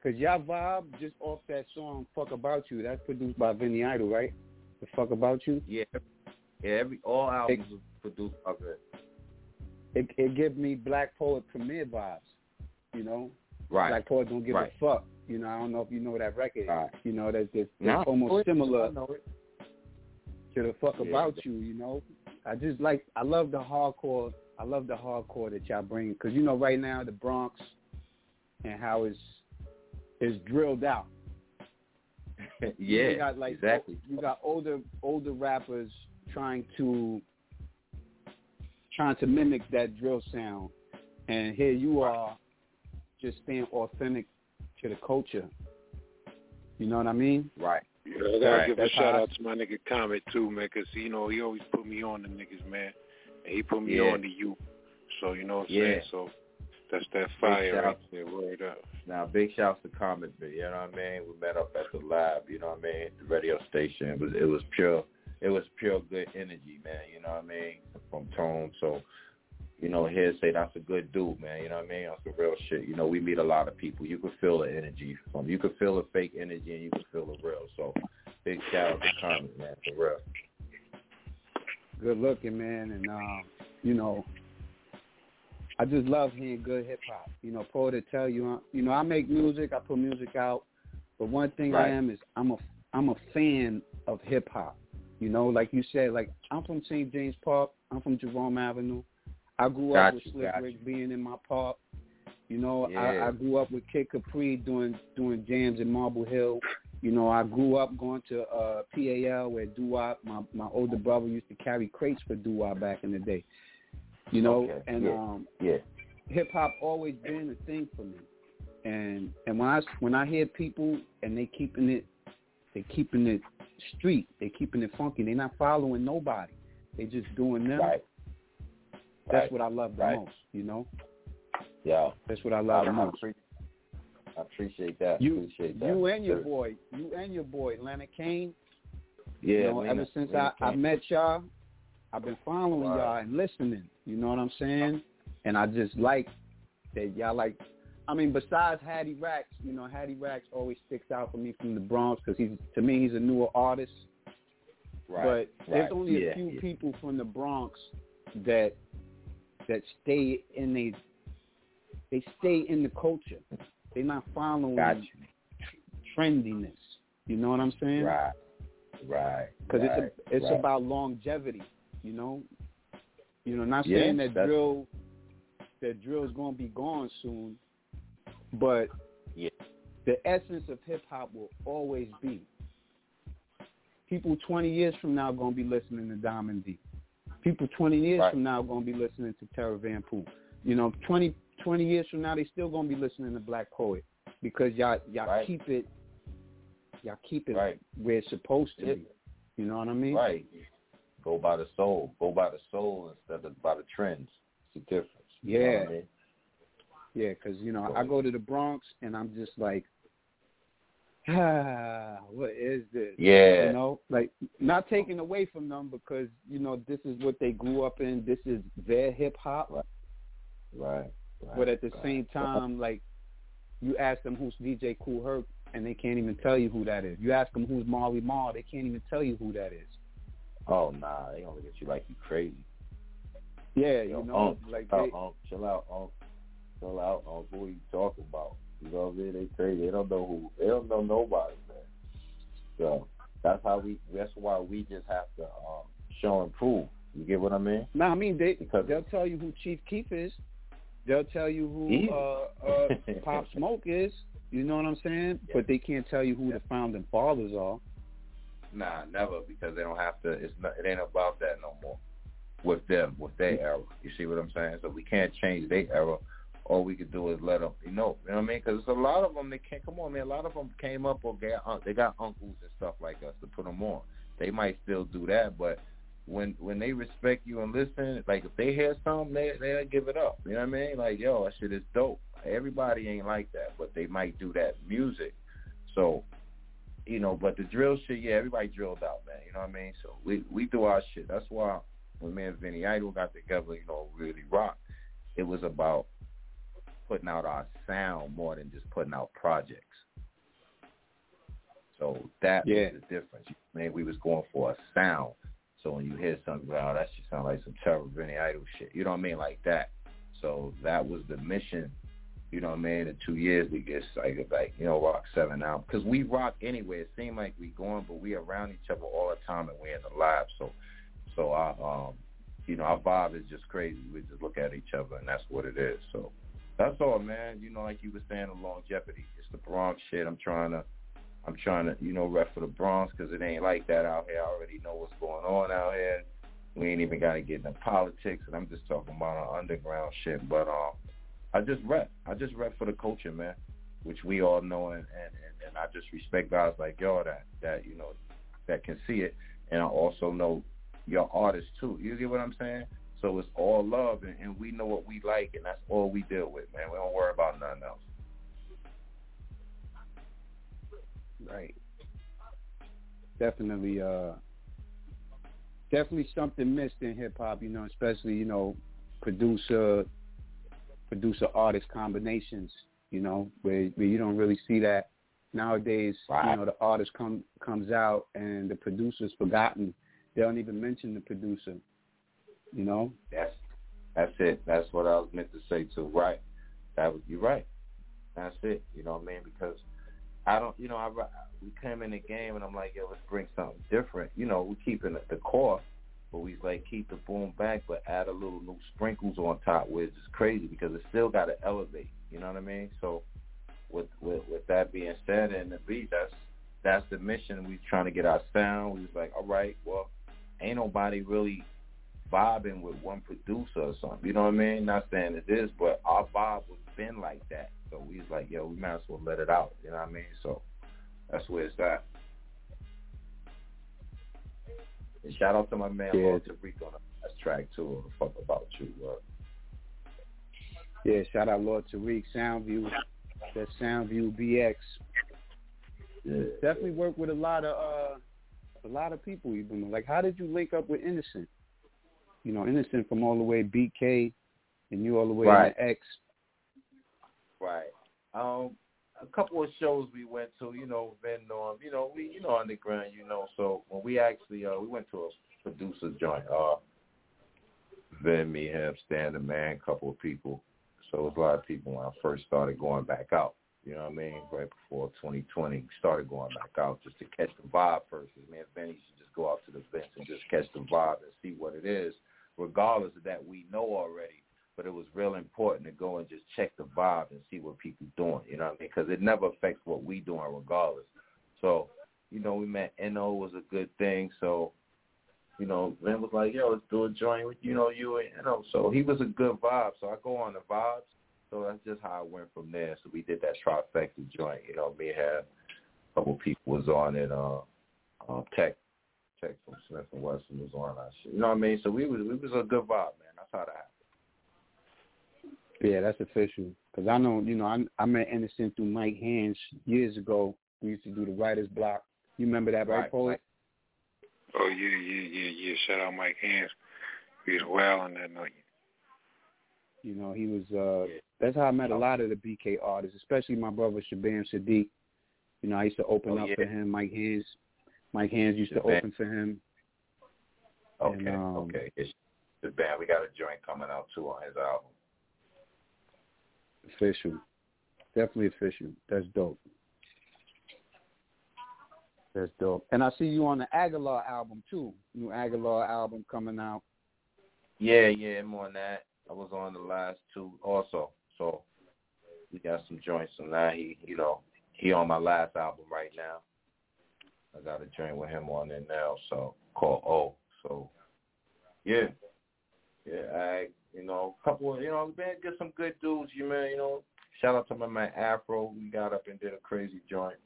Cause y'all vibe just off that song "Fuck About You." That's produced by Vinny Idol, right? The "Fuck About You." yeah, yeah. Every all albums was produced by Vin. It it gives me Black Poet premiere vibes. You know, Right. Black Poet don't give Right. a fuck. You know, I don't know if you know that record. Right. You know, that's just No, it's almost it. similar I know it. to the "Fuck Yeah. About You." You know, I just like I love the hardcore. I love the hardcore that y'all bring because you know right now the Bronx and how it's is drilled out. yeah, you got like exactly. you got older older rappers trying to trying to mimic that drill sound, and here you are just staying authentic to the culture. You know what I mean? Right. Yeah, I gotta Right. give a shout I- out to my nigga Comet too, man, 'cause you know he always put me on the niggas, man, and he put me Yeah. on to you. So you know what I'm Yeah. saying. So that's that fire right there. Word up. Now, big shouts to Comet, but you know what I mean. We met up at the lab, you know what I mean, the radio station. It was it was pure, it was pure good energy, man. You know what I mean, from Tone. So you know, hear say that's a good dude, man. You know what I mean? That's some real shit. You know, we meet a lot of people. You can feel the energy from. You can feel the fake energy, and you can feel the real. So, big shout out to Carmen, man, for real. Good looking, man, and um, you know, I just love hearing good hip hop. You know, Paul to tell you, uh, you know, I make music, I put music out, but one thing Right. I am is I'm a I'm a fan of hip hop. You know, like you said, like I'm from St. James Park, I'm from Jerome Avenue. I grew up with Slick got Rick being in my park. You know, Yeah. I, I grew up with Kid Capri doing doing jams in Marble Hill. You know, I grew up going to uh PAL where Doo-Wop, my my older brother used to carry crates for Doo-Wop back in the day. You know, Okay, and yeah. um Yeah. hip hop always been a thing for me. And and when I when I hear people and they keeping it they keeping it street, They're keeping it funky, they're not following nobody. They're just doing them. Right. That's Right. what I love the Right. most, you know? Yeah. That's what I love I, the most. appreciate, I appreciate that. You appreciate that. you and your Sure. boy, you and your boy, Leonard Kane. Yeah. you know, Lena- ever since Lena I, I met y'all, I've been following Wow. y'all and listening. You know what I'm saying? And I just like that y'all like. I mean, besides Hattie Rax, you know, Hattie Rax always sticks out for me from the Bronx because he's to me he's a newer artist. Right. But there's right. only a few yeah. people from the Bronx that that stay in they they stay in the culture. They're not following Got you. trendiness. You know what I'm saying? Right. Right. because right, it's a, it's right. about longevity. You know, you know, not Yeah, saying that drill that drill's gonna be gone soon, but Yeah. the essence of hip hop will always be. People 20 years from now gonna be listening to Diamond D. People 20 years Right. from now gonna be listening to Terror Van Pool. You know, 20, 20 years from now they still gonna be listening to Black Poet because y'all y'all Right. keep it y'all keep it Right. where it's supposed to Yeah. be. You know what I mean? Right. Go by the soul. Go by the soul instead of by the trends. It's the difference. You know Yeah. I mean? Yeah, because you know I go to the Bronx and I'm just like, ah, what is this? Yeah. you know, like not taking away from them because you know this is what they grew up in. This is their hip hop. Right. Right. But at the right. same time, like you ask them who's DJ Kool Herc, and they can't even tell you who that is. You ask them who's Marley Marl, they can't even tell you who that is. Oh nah, they gonna look at you like you crazy. Yeah, Yo, you know, like chill they, chill out, Unc. Chill out, Unc. Who you talking about? You know what I mean? They crazy. They don't know who. They don't know nobody, man. So that's how we. That's why we just have to um, show and prove. You get what I mean? No, I mean they Because- they'll tell you who Chief Keef is. They'll tell you who uh, uh, Pop Smoke is. You know what I'm saying? But they can't tell you who the founding fathers are. Nah, never because they don't have to. It's not. It ain't about that no more. With them, with their era. You see what I'm saying? So we can't change their era. All we could do is let them, you know, you know what I mean? Because a lot of them, they can't. Come on, man. A lot of them came up or got, uh, they got uncles and stuff like us to put them on. They might still do that, but when when they respect you and listen, like if they hear something, they they'll give it up. You know what I mean? Like yo, that shit is dope. Everybody ain't like that, but they might do that music. So you know, but the drill shit, yeah, everybody drilled out, man. You know what I mean? So we we do our shit. That's why when me and Vinny Idol got together, you know, really rock, it was about putting out our sound more than just putting out projects. So that Yeah. was the difference. Man, we was going for a sound. So when you hear something, oh, that should sound like some terrible Vinny Idol shit. You know what I mean? Like that. So that was the mission you know what I mean? In two years, we get like, like you know, rock seven out because we rock anyway. It seemed like we going, but we around each other all the time, and we're in the lab. So, so our, um, you know, our vibe is just crazy. We just look at each other, and that's what it is. So, that's all, man. You know, like you were saying, the longevity. It's the Bronx shit. I'm trying to, I'm trying to, you know, rep for the Bronx because it ain't like that out here. I already know what's going on out here. We ain't even got to get into politics, and I'm just talking about our underground shit. But um. I just rep. I just rep for the culture, man, which we all know, and and, and, and I just respect guys like y'all that that you know that can see it, and I also know your artists too. You get what I'm saying? So it's all love, and, and we know what we like, and that's all we deal with, man. We don't worry about nothing else. Right. Definitely, uh, definitely something missed in hip hop. You know, especially you know, producer producer artist combinations. You know, where where you don't really see that nowadays. Right. You know, the artist come comes out and the producer's forgotten. They don't even mention the producer. You know. That's that's it. That's what I was meant to say too. Right. That was you're right. That's it. You know what I mean? Because I don't. You know, I we came in the game and I'm like, yo, let's bring something different. You know, we keeping the core, but we like keep the boom back, but add a little new sprinkles on top, which is crazy because it still got to elevate. You know what I mean? So with with with that being said, and the beat, that's that's the mission. We trying to get our sound. We was like, all right, well, ain't nobody really vibing with one producer or something. You know what I mean? Not saying it is, but our vibe was been like that. So we was like, yo, we might as well let it out. You know what I mean? So that's where it's at. And shout out to my man Yeah. Lord Tariq on the last track too. Fuck about you. Yeah, shout out Lord Tariq, Soundview, that Soundview BX. Yeah. Definitely work with a lot of uh a lot of people even like how did you link up with Innocent? You know, Innocent from all the way BK and you all the way Right. to X. Right. Um, a couple of shows we went to, you know, Van Norm, you know, we, you know, underground, you know. So when we actually, uh, we went to a producer joint, uh, Van me, him, Stan the Man, couple of people. So it was a lot of people when I first started going back out. You know what I mean? Right before 2020, started going back out just to catch the vibe first. Man, Benny should just go out to the events and just catch the vibe and see what it is, regardless of that we know already but it was real important to go and just check the vibe and see what people doing. You know what I mean? Because it never affects what we doing regardless. So, you know, we met No was a good thing. So, you know, man was like, yo, let's do a joint with you know you and No. So he was a good vibe. So I go on the vibes. So that's just how it went from there. So we did that trifecta joint. You know, me had a couple people was on it. Uh, uh, Tek, Tek from Smif-N-Wessun was on that shit. You know what I mean? So we was we was a good vibe, man. That's how that happened. Yeah, that's official. Because I know, you know, I, I met Innocent through Mike Hands years ago. We used to do the writer's block. You remember that, right, Right, Poet? Oh yeah, yeah, yeah, yeah. Shout out Mike Hands. He was well on that night. You know, he was. uh That's how I met a lot of the BK artists, especially my brother Shabaam Sahdeeq. You know, I used to open Oh, up yeah. for him. Mike Hands, Mike Hands used to Shabaam. open for him. Okay, And, um, okay. It's the band. We got a joint coming out too on his album. Official, definitely official. That's dope. That's dope. And I see you on the Aguilar album too. New Aguilar album coming out. Yeah, yeah, I'm on that. I was on the last two also. So we got some joints on that. He, you know, he on my last album right now. I got a joint with him on it now, so called O. So yeah, yeah, I, you know, a couple, of, you know, man, get some good dudes, you man, you know. Shout out to my man Afro. We got up and did a crazy joint.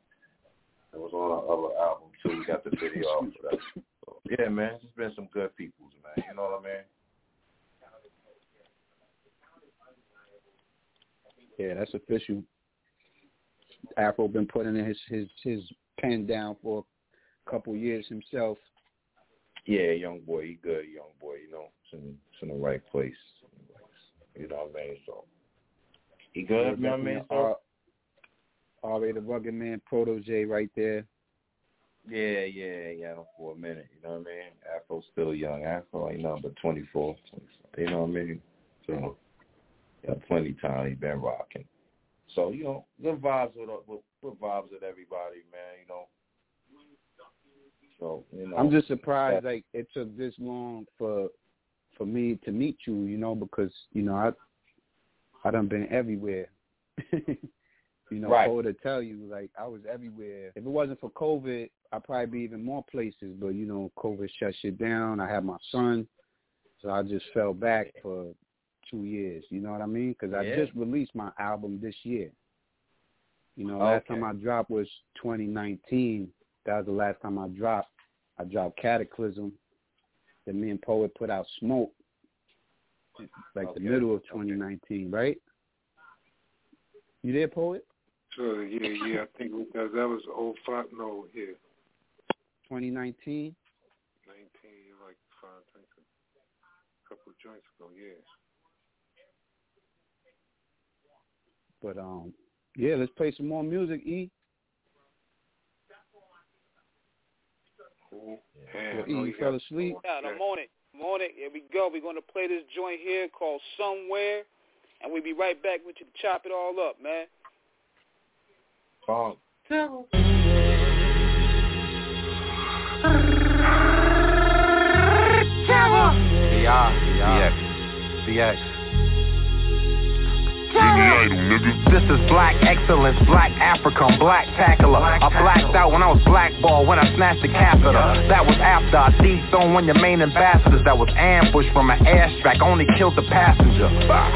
It was on our other album too. We got the video off for that. So, yeah, man, it's been some good peoples, man. You know what I mean? Yeah, that's official. Afro been putting his his his pen down for couple years himself. Yeah, young boy, he good, young boy. You know, it's in, it's in the right place. You know what I mean? So he good, you know what I mean? So R.A. the Rugged Man protege right there. yeah, yeah, yeah. For a minute, you know what I mean? Afro's still young. Afro ain't nothing but 24, 25, You know what I mean? So got plenty of time. He been rocking. So you know, good vibes with with, with vibes with everybody, man. You know. So you know, I'm just surprised like it took this long for for me to meet you, you know, because, you know, I I done been everywhere. you know, Right. Paul to tell you, like I was everywhere. If it wasn't for COVID, I'd probably be even more places. But, you know, COVID shut shit down. I had my son. So I just fell back for two years. You know what I mean? Because I Yeah. just released my album this year. You know, last time I dropped was 2019. That was the last time I dropped. I dropped Cataclysm. Then me and Poet put out Smoke, like okay. the middle of 2019, right? You there, Poet? Sure, yeah, yeah, I think because that was old five, no, yeah. 2019. 19, like five, a couple of joints ago, yeah. But um, yeah, let's play some more music, E. Cool. Yeah, e, you fell asleep. Yeah, the morning, morning. Here we go. We're gonna play this joint here called Somewhere, and we'll be right back with you to chop it all up, man. Funk. BR, BX, BX. This is black excellence, black African, black tackler. I blacked out when I was blackballed when I snatched the catheter. That was after I dethroned one of your main ambassadors that was ambushed from an airstrike, only killed the passenger.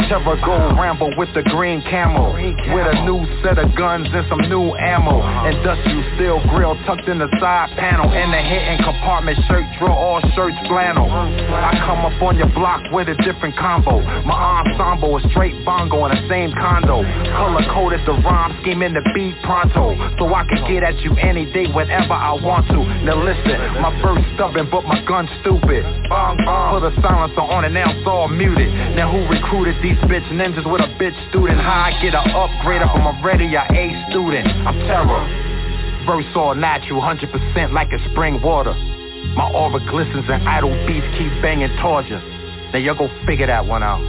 Trevor Gold Rambo with the green camo, with a new set of guns and some new ammo. Industrial steel grill tucked in the side panel, in the hidden compartment shirt, draw all shirts flannel. I come up on your block with a different combo. My ensemble is straight bongo in the same condo. Color coded the rhyme scheme in the beat pronto. So I can get at you any day whenever I want to. Now listen, my verse stubborn but my gun stupid. Bong bong. Put a silencer on and now it's all muted. Now who recruited these bitch ninjas with a bitch student? How I get an upgrade from already a A student? I'm terror. Verse all natural, 100% like a spring water. My aura glistens and idle beats keep banging towards you. Now y'all go figure that one out.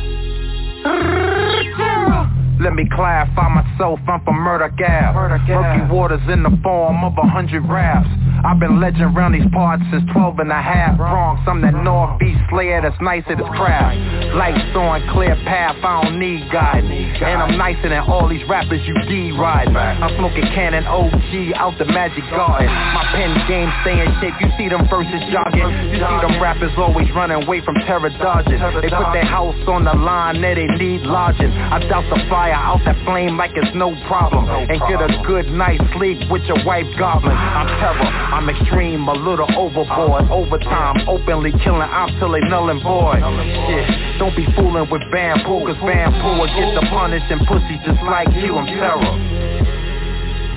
Let me clarify myself, I'm from Murder Gap. Murky waters in the form of a hundred raps. I've been legend around these parts since 12 and a half. Bronx, I'm that northeast slayer that's nice at his craft. Lights on, clear path, I don't need guidance. And I'm nicer than all these rappers you D-riding. I'm smoking cannon OG out the magic garden. My pen game stay in shape, you see them verses jogging. You see them rappers always running away from terror dodging. They put their house on the line, there they need lodging. I doubt the fire out that flame like it's no problem. And get a good night's sleep with your wife goblin. I'm terror, I'm extreme, a little overboard. Overtime, openly killing ops till they null and void. Shit, don't be fooling with bamboo, cause bamboo will get the punishing pussy just like you. I'm terror.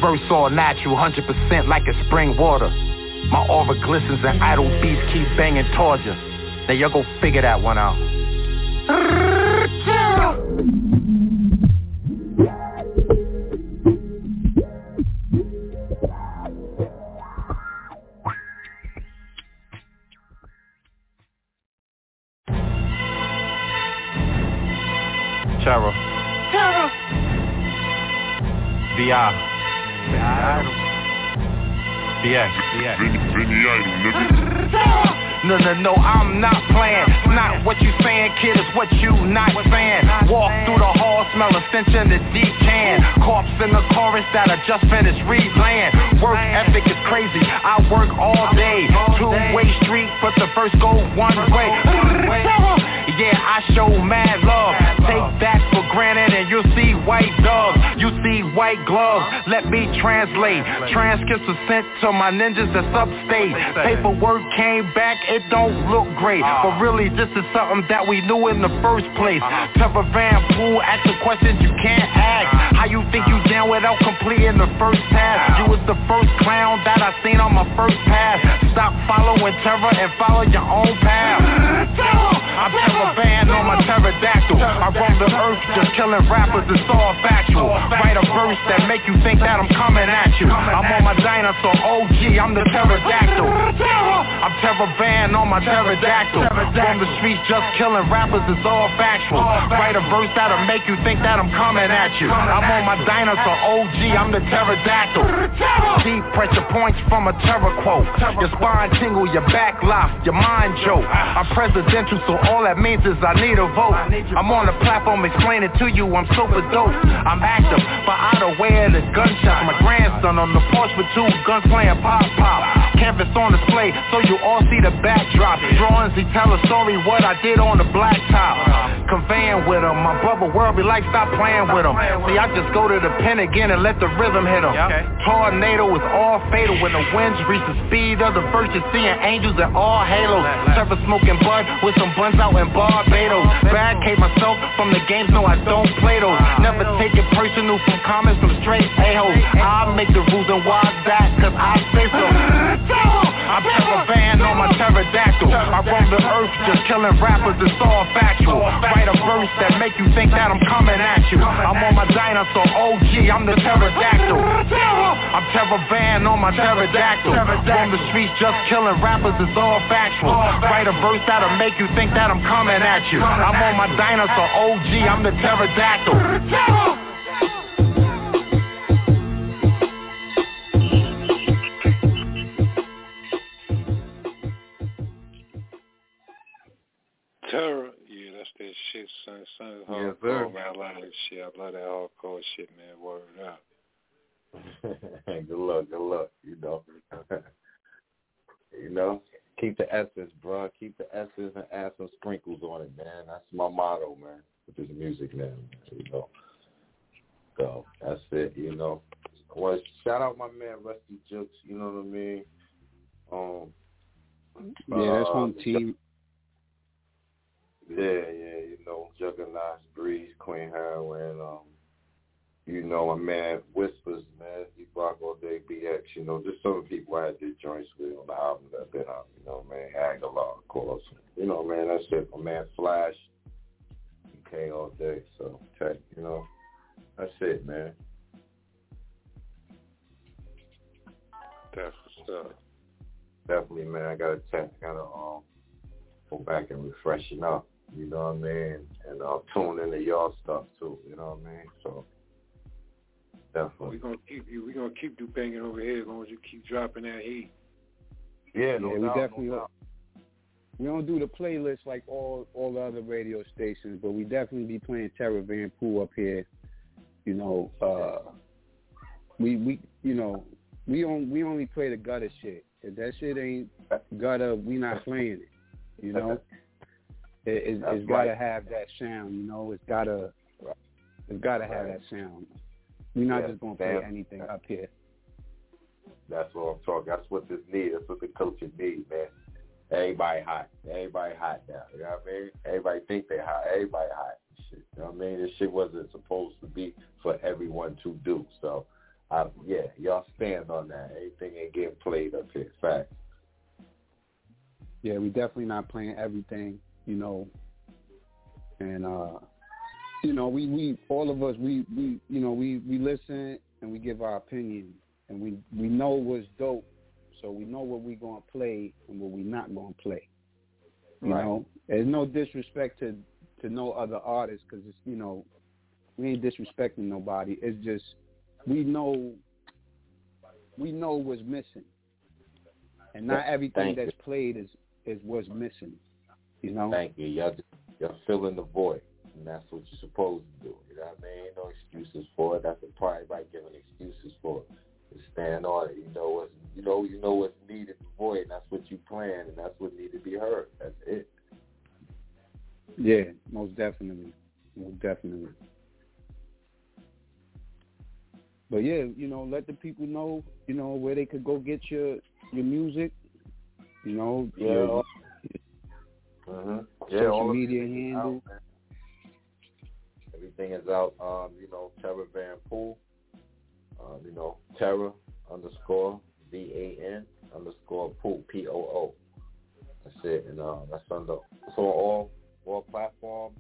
Verse all natural, 100% like a spring water. My aura glistens and idle beats keep banging towards you. Now y'all go figure that one out. VR. BX. BX. No, no, no, I'm not playing. It's not what you saying, kid, it's what you not saying. Walk through the hall, smell a stench in the deep can. Corpse in the chorus that I just finished replaying. Work ethic is crazy. I work all day. Two-way street, but the first go one way. Yeah, I show mad love. Take that for granted and you'll see white doves. You see white gloves. Let me translate. Transcripts are sent to my ninjas that's upstate. Paperwork came back, it don't look great. But really, this is something that we knew in the first place. Terror Van Pool, ask the questions you can't ask. How you think you down without completing the first task? You was the first clown that I seen on my first pass. Stop following terror and follow your own path. I'm terror van on my pterodactyl. I roam the earth just killing rappers, it's all factual. Write a verse that make you think that I'm coming at you. I'm on my dinosaur OG, I'm the pterodactyl. I'm terror van on my pterodactyl. From the streets just killing rappers, it's all factual. Write a verse that'll make you think that I'm coming at you. I'm on my dinosaur OG, I'm the pterodactyl. Deep pressure points from a terror quote. Your spine tingle, your back lock, your mind joke. I'm presidential, so all that means is I need a vote. I'm on the platform explaining to you I'm super dope. I'm active, but I don't wear the gunshots. My grandson on the porch with two guns playing pop pop. Canvas on display, so you all see the backdrop. Drawings, he tell a story what I did on the blacktop. Conveying with him, my brother world be like stop playing with him. See, I just go to the pen again and let the rhythm hit him. Tornado is all fatal when the winds reach the speed of the. You're seeing angels and all halos. Trevor smoking bud with some buns out in Barbados. Barricade myself from the games, no I don't play those. Never take it personal from comments from straight a-holes. I make the rules and why that, cause I say so. I'm terror on my pterodactyl. I roam the earth just killing rappers, it's all factual. Write a verse that make you think that I'm coming at you. I'm on my dinosaur OG, I'm the pterodactyl. I'm terror van on my pterodactyl. Roam the streets just killing rappers, it's all factual. Write a verse that'll make you think that I'm coming at you. I'm on my dinosaur OG, I'm the pterodactyl. Terror, yeah, that's that shit, son. Son is Yes, hardcore, sir. man. I love that shit. I love that hardcore shit, man. Word up. good luck, good luck. You know, you know, keep the essence, bro. Keep the essence and add some sprinkles on it, man. That's my motto, man. With this music man. you know. So that's it, you know. Well, shout out my man Rusty Juxx. You know what I mean? Um. Yeah, that's uh, home team. Yeah, yeah, you know, Juggernauts, Breeze, Queen Herawin, um, you know, my man Whispers, man, all day BX, you know, just some people I did joints with on the album that I've been on, you know, man, Aguilar, of course. You know, man, that's it. My man Flash, UK all day, so check, you know. That's it, man. That's what's up. Definitely, man. I gotta check. Gotta um go back and refresh it up. You know what I mean? And uh, tune into y'all stuff too. You know what I mean? So definitely. We're gonna keep you. We're gonna keep you banging over here as long as you keep dropping that heat. Yeah, no yeah, we doubt, definitely. no we don't do the playlist like all all the other radio stations, but we definitely be playing Terror Van Pool up here. You know, uh, we we you know we on we only play the gutter shit. If that shit ain't gutter, we not playing it. You know, it, it, That's it's gotta right. have that sound. You know, it's gotta it's gotta have that sound. We're not Yeah, just gonna play anything up here. That's what I'm talking. That's what this need. That's what the coaches need, man. Everybody hot. Everybody hot now. You know what I mean? Everybody think they hot. Everybody hot. Shit. You know what I mean? This shit wasn't supposed to be for everyone to do. So, I, yeah, y'all stand on that. Anything ain't getting played up here. Fact. yeah, we definitely not playing everything, you know. And uh you know, we we all of us we we you know, we we listen and we give our opinion and we we know what's dope. So we know what we going to play and what we not going to play. You Right. know, there's no disrespect to to no other artists cuz it's, you know, we ain't disrespecting nobody. It's just we know we know what's missing. And not everything thank you. that's played is is what's missing. You know? Thank you. Y'all, y'all filling the void, and that's what you're supposed to do. You know what I mean? Ain't no excuses for it. That's the part everybody giving excuses for. To stand on it. You know what's you know you know what's needed the void, and that's what you plan, and that's what need to be heard. That's it. Yeah, most definitely. Most definitely. But yeah, you know, let the people know, you know, where they could go get your your music. You know, Yeah. your Mm-hmm. Yeah, social media handle. out. Everything is out. Um, you know, Terror Van Pool. Um, you know, Terror underscore V A N underscore Pool P O O. That's it, and uh, that's under so all all platforms.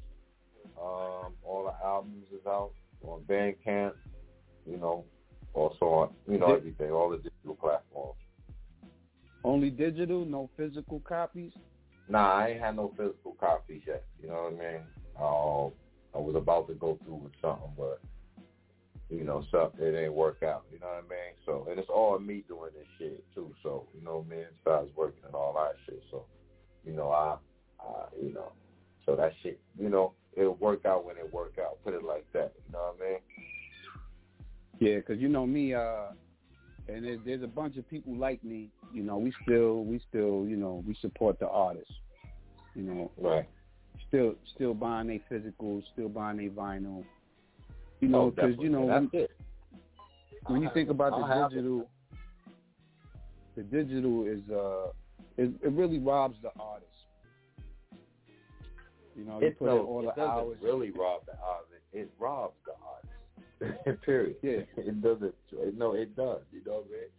Um, all the albums is out on Bandcamp. You know, also on you know everything, all the digital platforms. Only digital, no physical copies. Nah, I ain't had no physical copies yet. You know what I mean? Um, I was about to go through with something, but you know, something it didn't work out. You know what I mean? So, and it's all me doing this shit too. So, you know, me and Styles working and all that shit. So, you know, I, I, you know, so that shit, you know, it'll work out when it work out. Put it like that. You know what I mean? Yeah, 'cause you know me, uh, and there's, there's a bunch of people like me. You know, we still, we still, you know, we support the artists. You know, right? Still, still buying their physicals, still buying their vinyl. You know, Oh, because definitely. you know when, when you think about I'll the it. digital, the digital is uh, it, it really robs the artist. You know, you It, put no, all it the hours. really rob the artist. It robs the artist. Period. Yeah. It doesn't. It, no, it does. You know what I mean?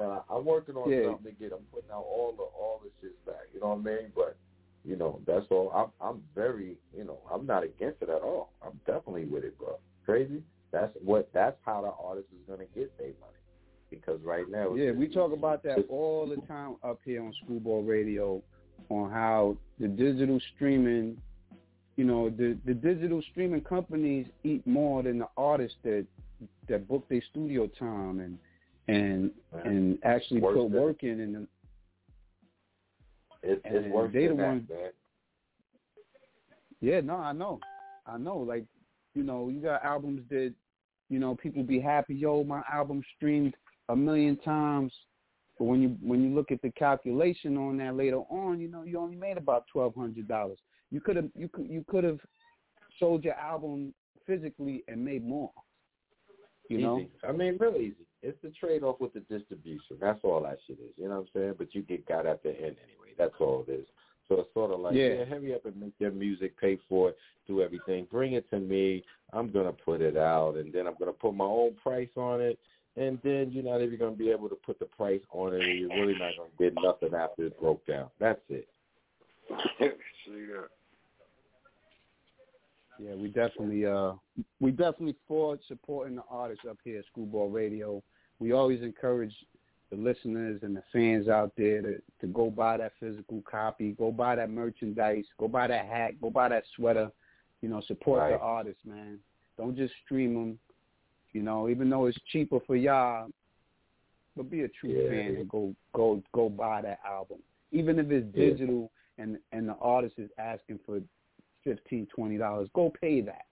Now, I'm working on Yeah. something to get. I'm putting out all the all the shit back. You know what I mean? But you know, that's all. I'm I'm very, you know, I'm not against it at all. I'm definitely with it, bro. Crazy. That's what. That's how the artist is gonna get their money. Because right now, Yeah, we talk about that all the time up here on Screwball Radio on how the digital streaming, you know, the the digital streaming companies eat more than the artists that that book their studio time and and and actually Worse put work in and It, it's and worse they the ones- man. Yeah, no, I know. I know. Like, you know, you got albums that, you know, people be happy, yo, my album streamed a million times. But when you when you look at the calculation on that later on, you know, you only made about twelve hundred dollars. You could have you could you could have sold your album physically and made more. You know? Easy. I mean, real easy. It's the trade off with the distribution. That's all that shit is. You know what I'm saying? But you get got at the end anyway. That's all it is. So it's sort of like, Yeah. yeah, hurry up and make your music, pay for it, do everything, bring it to me. I'm gonna put it out, and then I'm gonna put my own price on it, and then you're not even gonna be able to put the price on it, and you're really not gonna get nothing after it broke down. That's it. See that? Yeah, we definitely uh we definitely for supporting the artists up here at Screwball Radio. We always encourage the listeners and the fans out there to, to go buy that physical copy, go buy that merchandise, go buy that hat, go buy that sweater. You know, support the Right. artists, man. Don't just stream them. You know, even though it's cheaper for y'all, but be a true Yeah. fan and go go go buy that album, even if it's Yeah. digital and and the artist is asking for fifteen twenty dollars. Go pay that.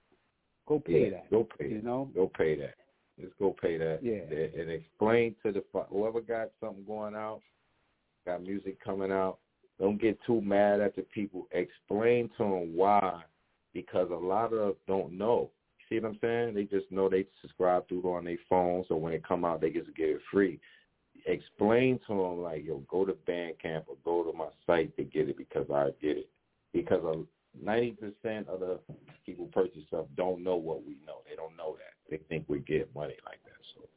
Go pay yeah, that. Go pay You know. Go pay that. Just go pay that. Yeah. And explain to the whoever got something going out, got music coming out. Don't get too mad at the people. Explain to them why, because a lot of us don't know. See what I'm saying? They just know they subscribe through on their phone, so when it come out, they just get it free. Explain to them like, yo, go to Bandcamp or go to my site to get it because I get it. Because ninety percent of the people purchase stuff don't know what we know. They don't know that. They think we get money like that. So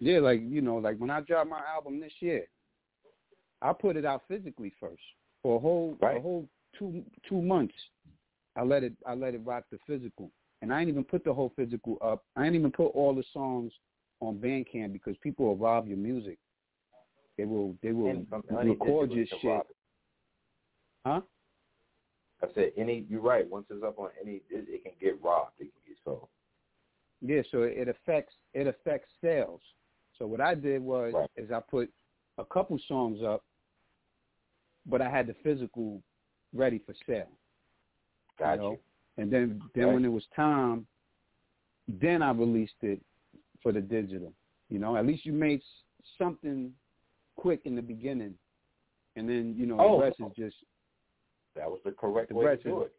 Yeah, like you know, like when I dropped my album this year, I put it out physically first for a whole a whole two two months. I let it I let it rock the physical, and I ain't even put the whole physical up. I ain't even put all the songs on Bandcamp because people will rob your music. They will they will And from any record your shit. Huh? I said any. You're right. Once it's up on any, it, it can get robbed. It can get sold. Yeah, so it affects it affects sales. So what I did was Right. is I put a couple songs up, but I had the physical ready for sale. Got you. know? you. And then then Right. when it was time, then I released it for the digital. You know, at least you made something quick in the beginning, and then you know Oh. the rest is just That was the correct The way to do it.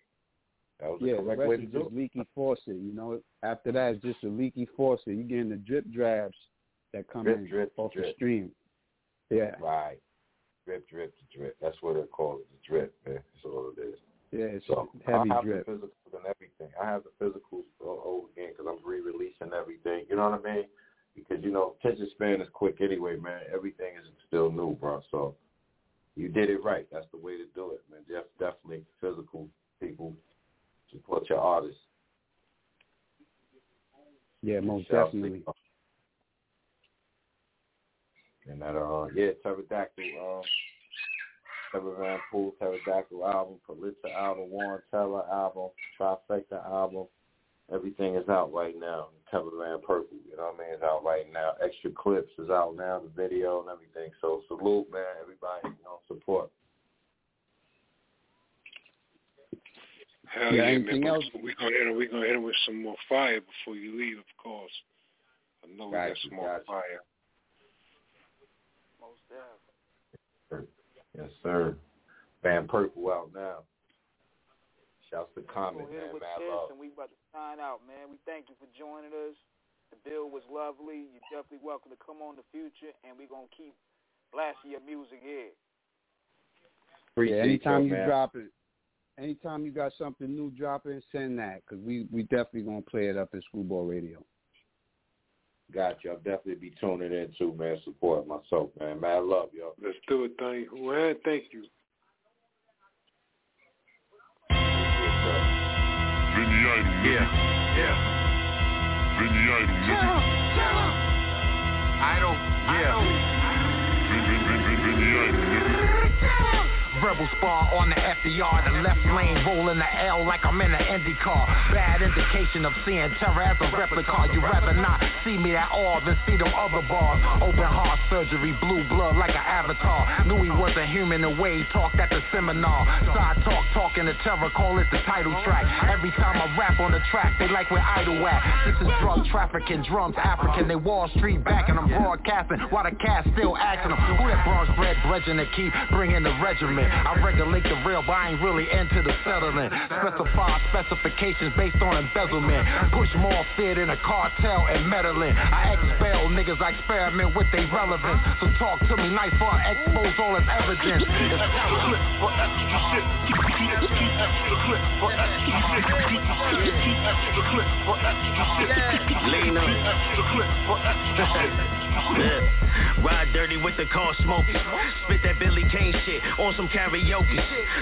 That was yeah, the the correct rest way to do just it. leaky faucet. You know, after that it's just a leaky faucet. You getting the drip drabs that come Drip, in drip, off the drip. stream. Yeah, Right. Drip, drip, drip. That's what they call it. The drip, man. That's all it is. yeah, it's So heavy I have drip. the physicals and everything. I have the physicals all over again because I'm re-releasing everything. You know what I mean? Because you know, attention span is quick anyway, man. Everything is still new, bro. So you did it right. That's the way to do it, man. Def- definitely physical people support your artists. Yeah, most Shall definitely. And that uh yeah, Pterodactyl, um Terror Van Pool Pterodactyl album, Politza album, Warren Teller album, Trifecta album. Everything is out right now. Trevor Van Purple, you know what I mean, is out right now. Extra clips is out now, the video and everything. So salute man, everybody, you know, support. Hell Yeah, yeah, anything man. else? We're gonna hit him. We're gonna hit him with some more fire before you leave, of course. I know we got Got you, some more got you. fire. Most definitely. Yes, sir. Van Purple out now. Shouts to We'll Common, hit it man, with mad this, love. and we about to sign out, man. We thank you for joining us. The bill was lovely. You're definitely welcome to come on the future, and we're gonna keep blasting your music here. Appreciate yeah, anytime you, you man. drop it, anytime you got something new dropping, send that because we we definitely gonna play it up at Screwball Radio. Got you. I'll definitely be tuning in too, man. Support myself, man. Mad love, yo. Let's do it, thing. Man, thank you. Yeah, yeah. Vinny Idol, nigga. Idol, yeah. Vinny Idol, nigga. Rebel spar on the FDR, the left lane rolling the L like I'm in an Indy car. Bad indication of seeing terror as a replica. You rather not see me at all than see them other bars. Open heart surgery, blue blood like an avatar. Knew he wasn't human the way he talked at the seminar. Side talk, talking to terror, call it the title track. Every time I rap on the track, they like where idle at. This is drug trafficking, drums African. They Wall Street back and I'm broadcasting while the cast still asking them who that bronze bread brethren that keep bringing the regiment. I regulate the real, but I ain't really into the settling. Specify specifications based on embezzlement. Push more fear than a cartel and meddling. I expel niggas, I experiment with their relevance. So talk to me nice for I expose all its evidence. It's Lean up. Yeah. Ride dirty with the car smoking. Spit that Billy Kane shit on some karaoke.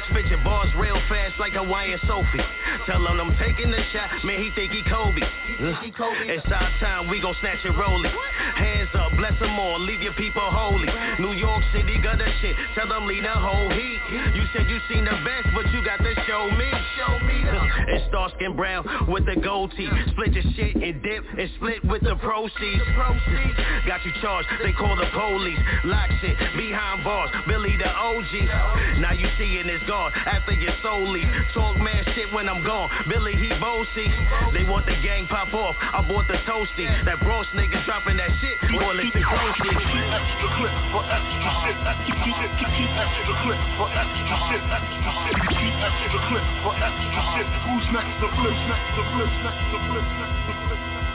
Spit your bars real fast like Hawaiian Sophie. Tell him I'm taking the shot, man, he think he Kobe. It's our time, we gon' snatch it rolling. Hands up, bless them all, leave your people holy. New York City got the shit, tell them lead the whole heat. You said you seen the best, but you got to show me. Show me It's Starskin Brown with the gold teeth. Split your shit and dip and split with the proceeds. Got you charged, they call the police. Lock shit, behind bars, Billy the OG. Now you seeing it's gone after your soul leave. Talk man shit when I'm gone. Billy he bossy. They want the gang pop off. I bought the toasty. That Bronx nigga dropping that shit. Boy, listen closely. Extra clip shit. Who's next to flip? Next to flip? Next to flip? Next to flip?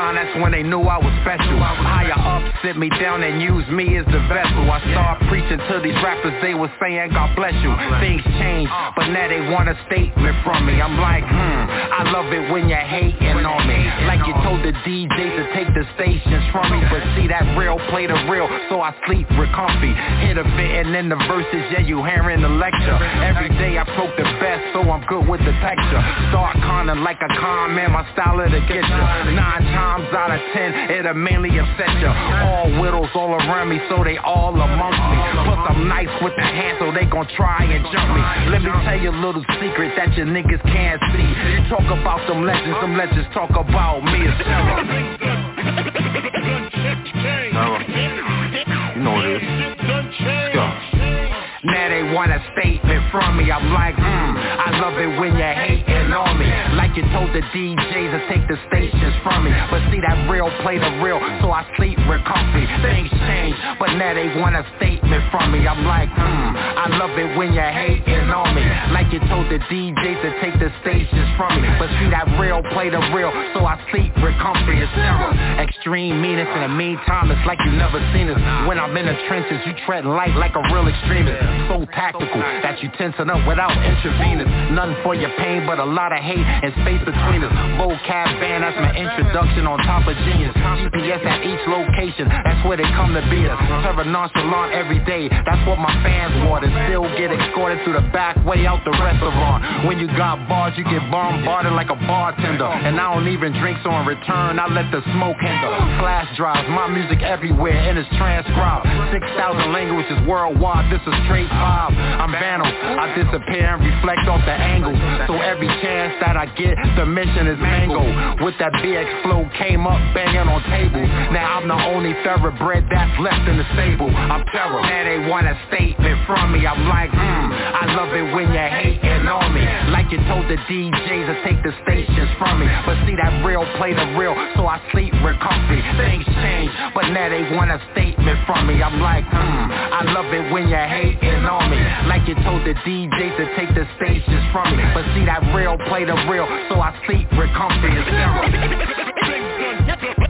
the that's when they knew I was special. Higher up, sit me down and use me as the vessel. I start preaching to these rappers, they was saying, God bless you. Things change, but now they want a statement from me. I'm like, hmm, I love it when you're hating on me. Like you told the DJ to take the stations from me. But see, that real play the real, so I sleep real comfy. Hit a bit and then the verses, yeah, you hearing the lecture. Every day I smoke the best, so I'm good with the texture. Start conning like a con, man, my style it'll get you. Nine times out of ten, it'll mainly upset you. All widows all around me, so they all amongst me. Plus I'm nice with the hand, so they gon' try and jump me. Let me tell you a little secret that your niggas can't see. You talk about them legends, them legends talk about me. Now they want a statement from me. I'm like, hmm, I love it when you're hating on me. Like you told the DJs to take the stations from me. But see that real play the real, so I sleep real comfy. Things change, but now they want a statement from me. I'm like, hmm, I love it when you're hating on me. Like you told the DJs to take the stations from me. But see that real play the real, so I sleep real comfy. It's extreme meanness. In the meantime, it's like you never seen us. When I'm in the trenches, you tread light like a real extremist. So tactical that you tensing up without intravenous. Nothing for your pain, but a lot of hate and space between us. Vocab band, that's my introduction on top of genius. GPS at each location, that's where they come to be us. Terror nonchalant every day, that's what my fans want. And still get escorted through the back way out the restaurant. When you got bars, you get bombarded like a bartender. And I don't even drink, so in return, I let the smoke hinder. Flash drives, my music everywhere, and it's transcribed. 6,000 languages worldwide, this is straight pop. I'm Vandal, I disappear and reflect off the angle. So every chance that I get, the mission is mango. With that BX flow came up banging on tables. Now I'm the only thoroughbred that's left in the stable. I'm terror. Now they want a statement from me. I'm like, hmm, I love it when you're hating on me Like you told the DJs to take the stations from me But see that real play the real, so I sleep comfy Things change, but now they want a statement from me I'm like, hmm, I love it when you're hating on me Like you told the DJ to take the stages from me. But see that real play the real, so I sleep with comfort and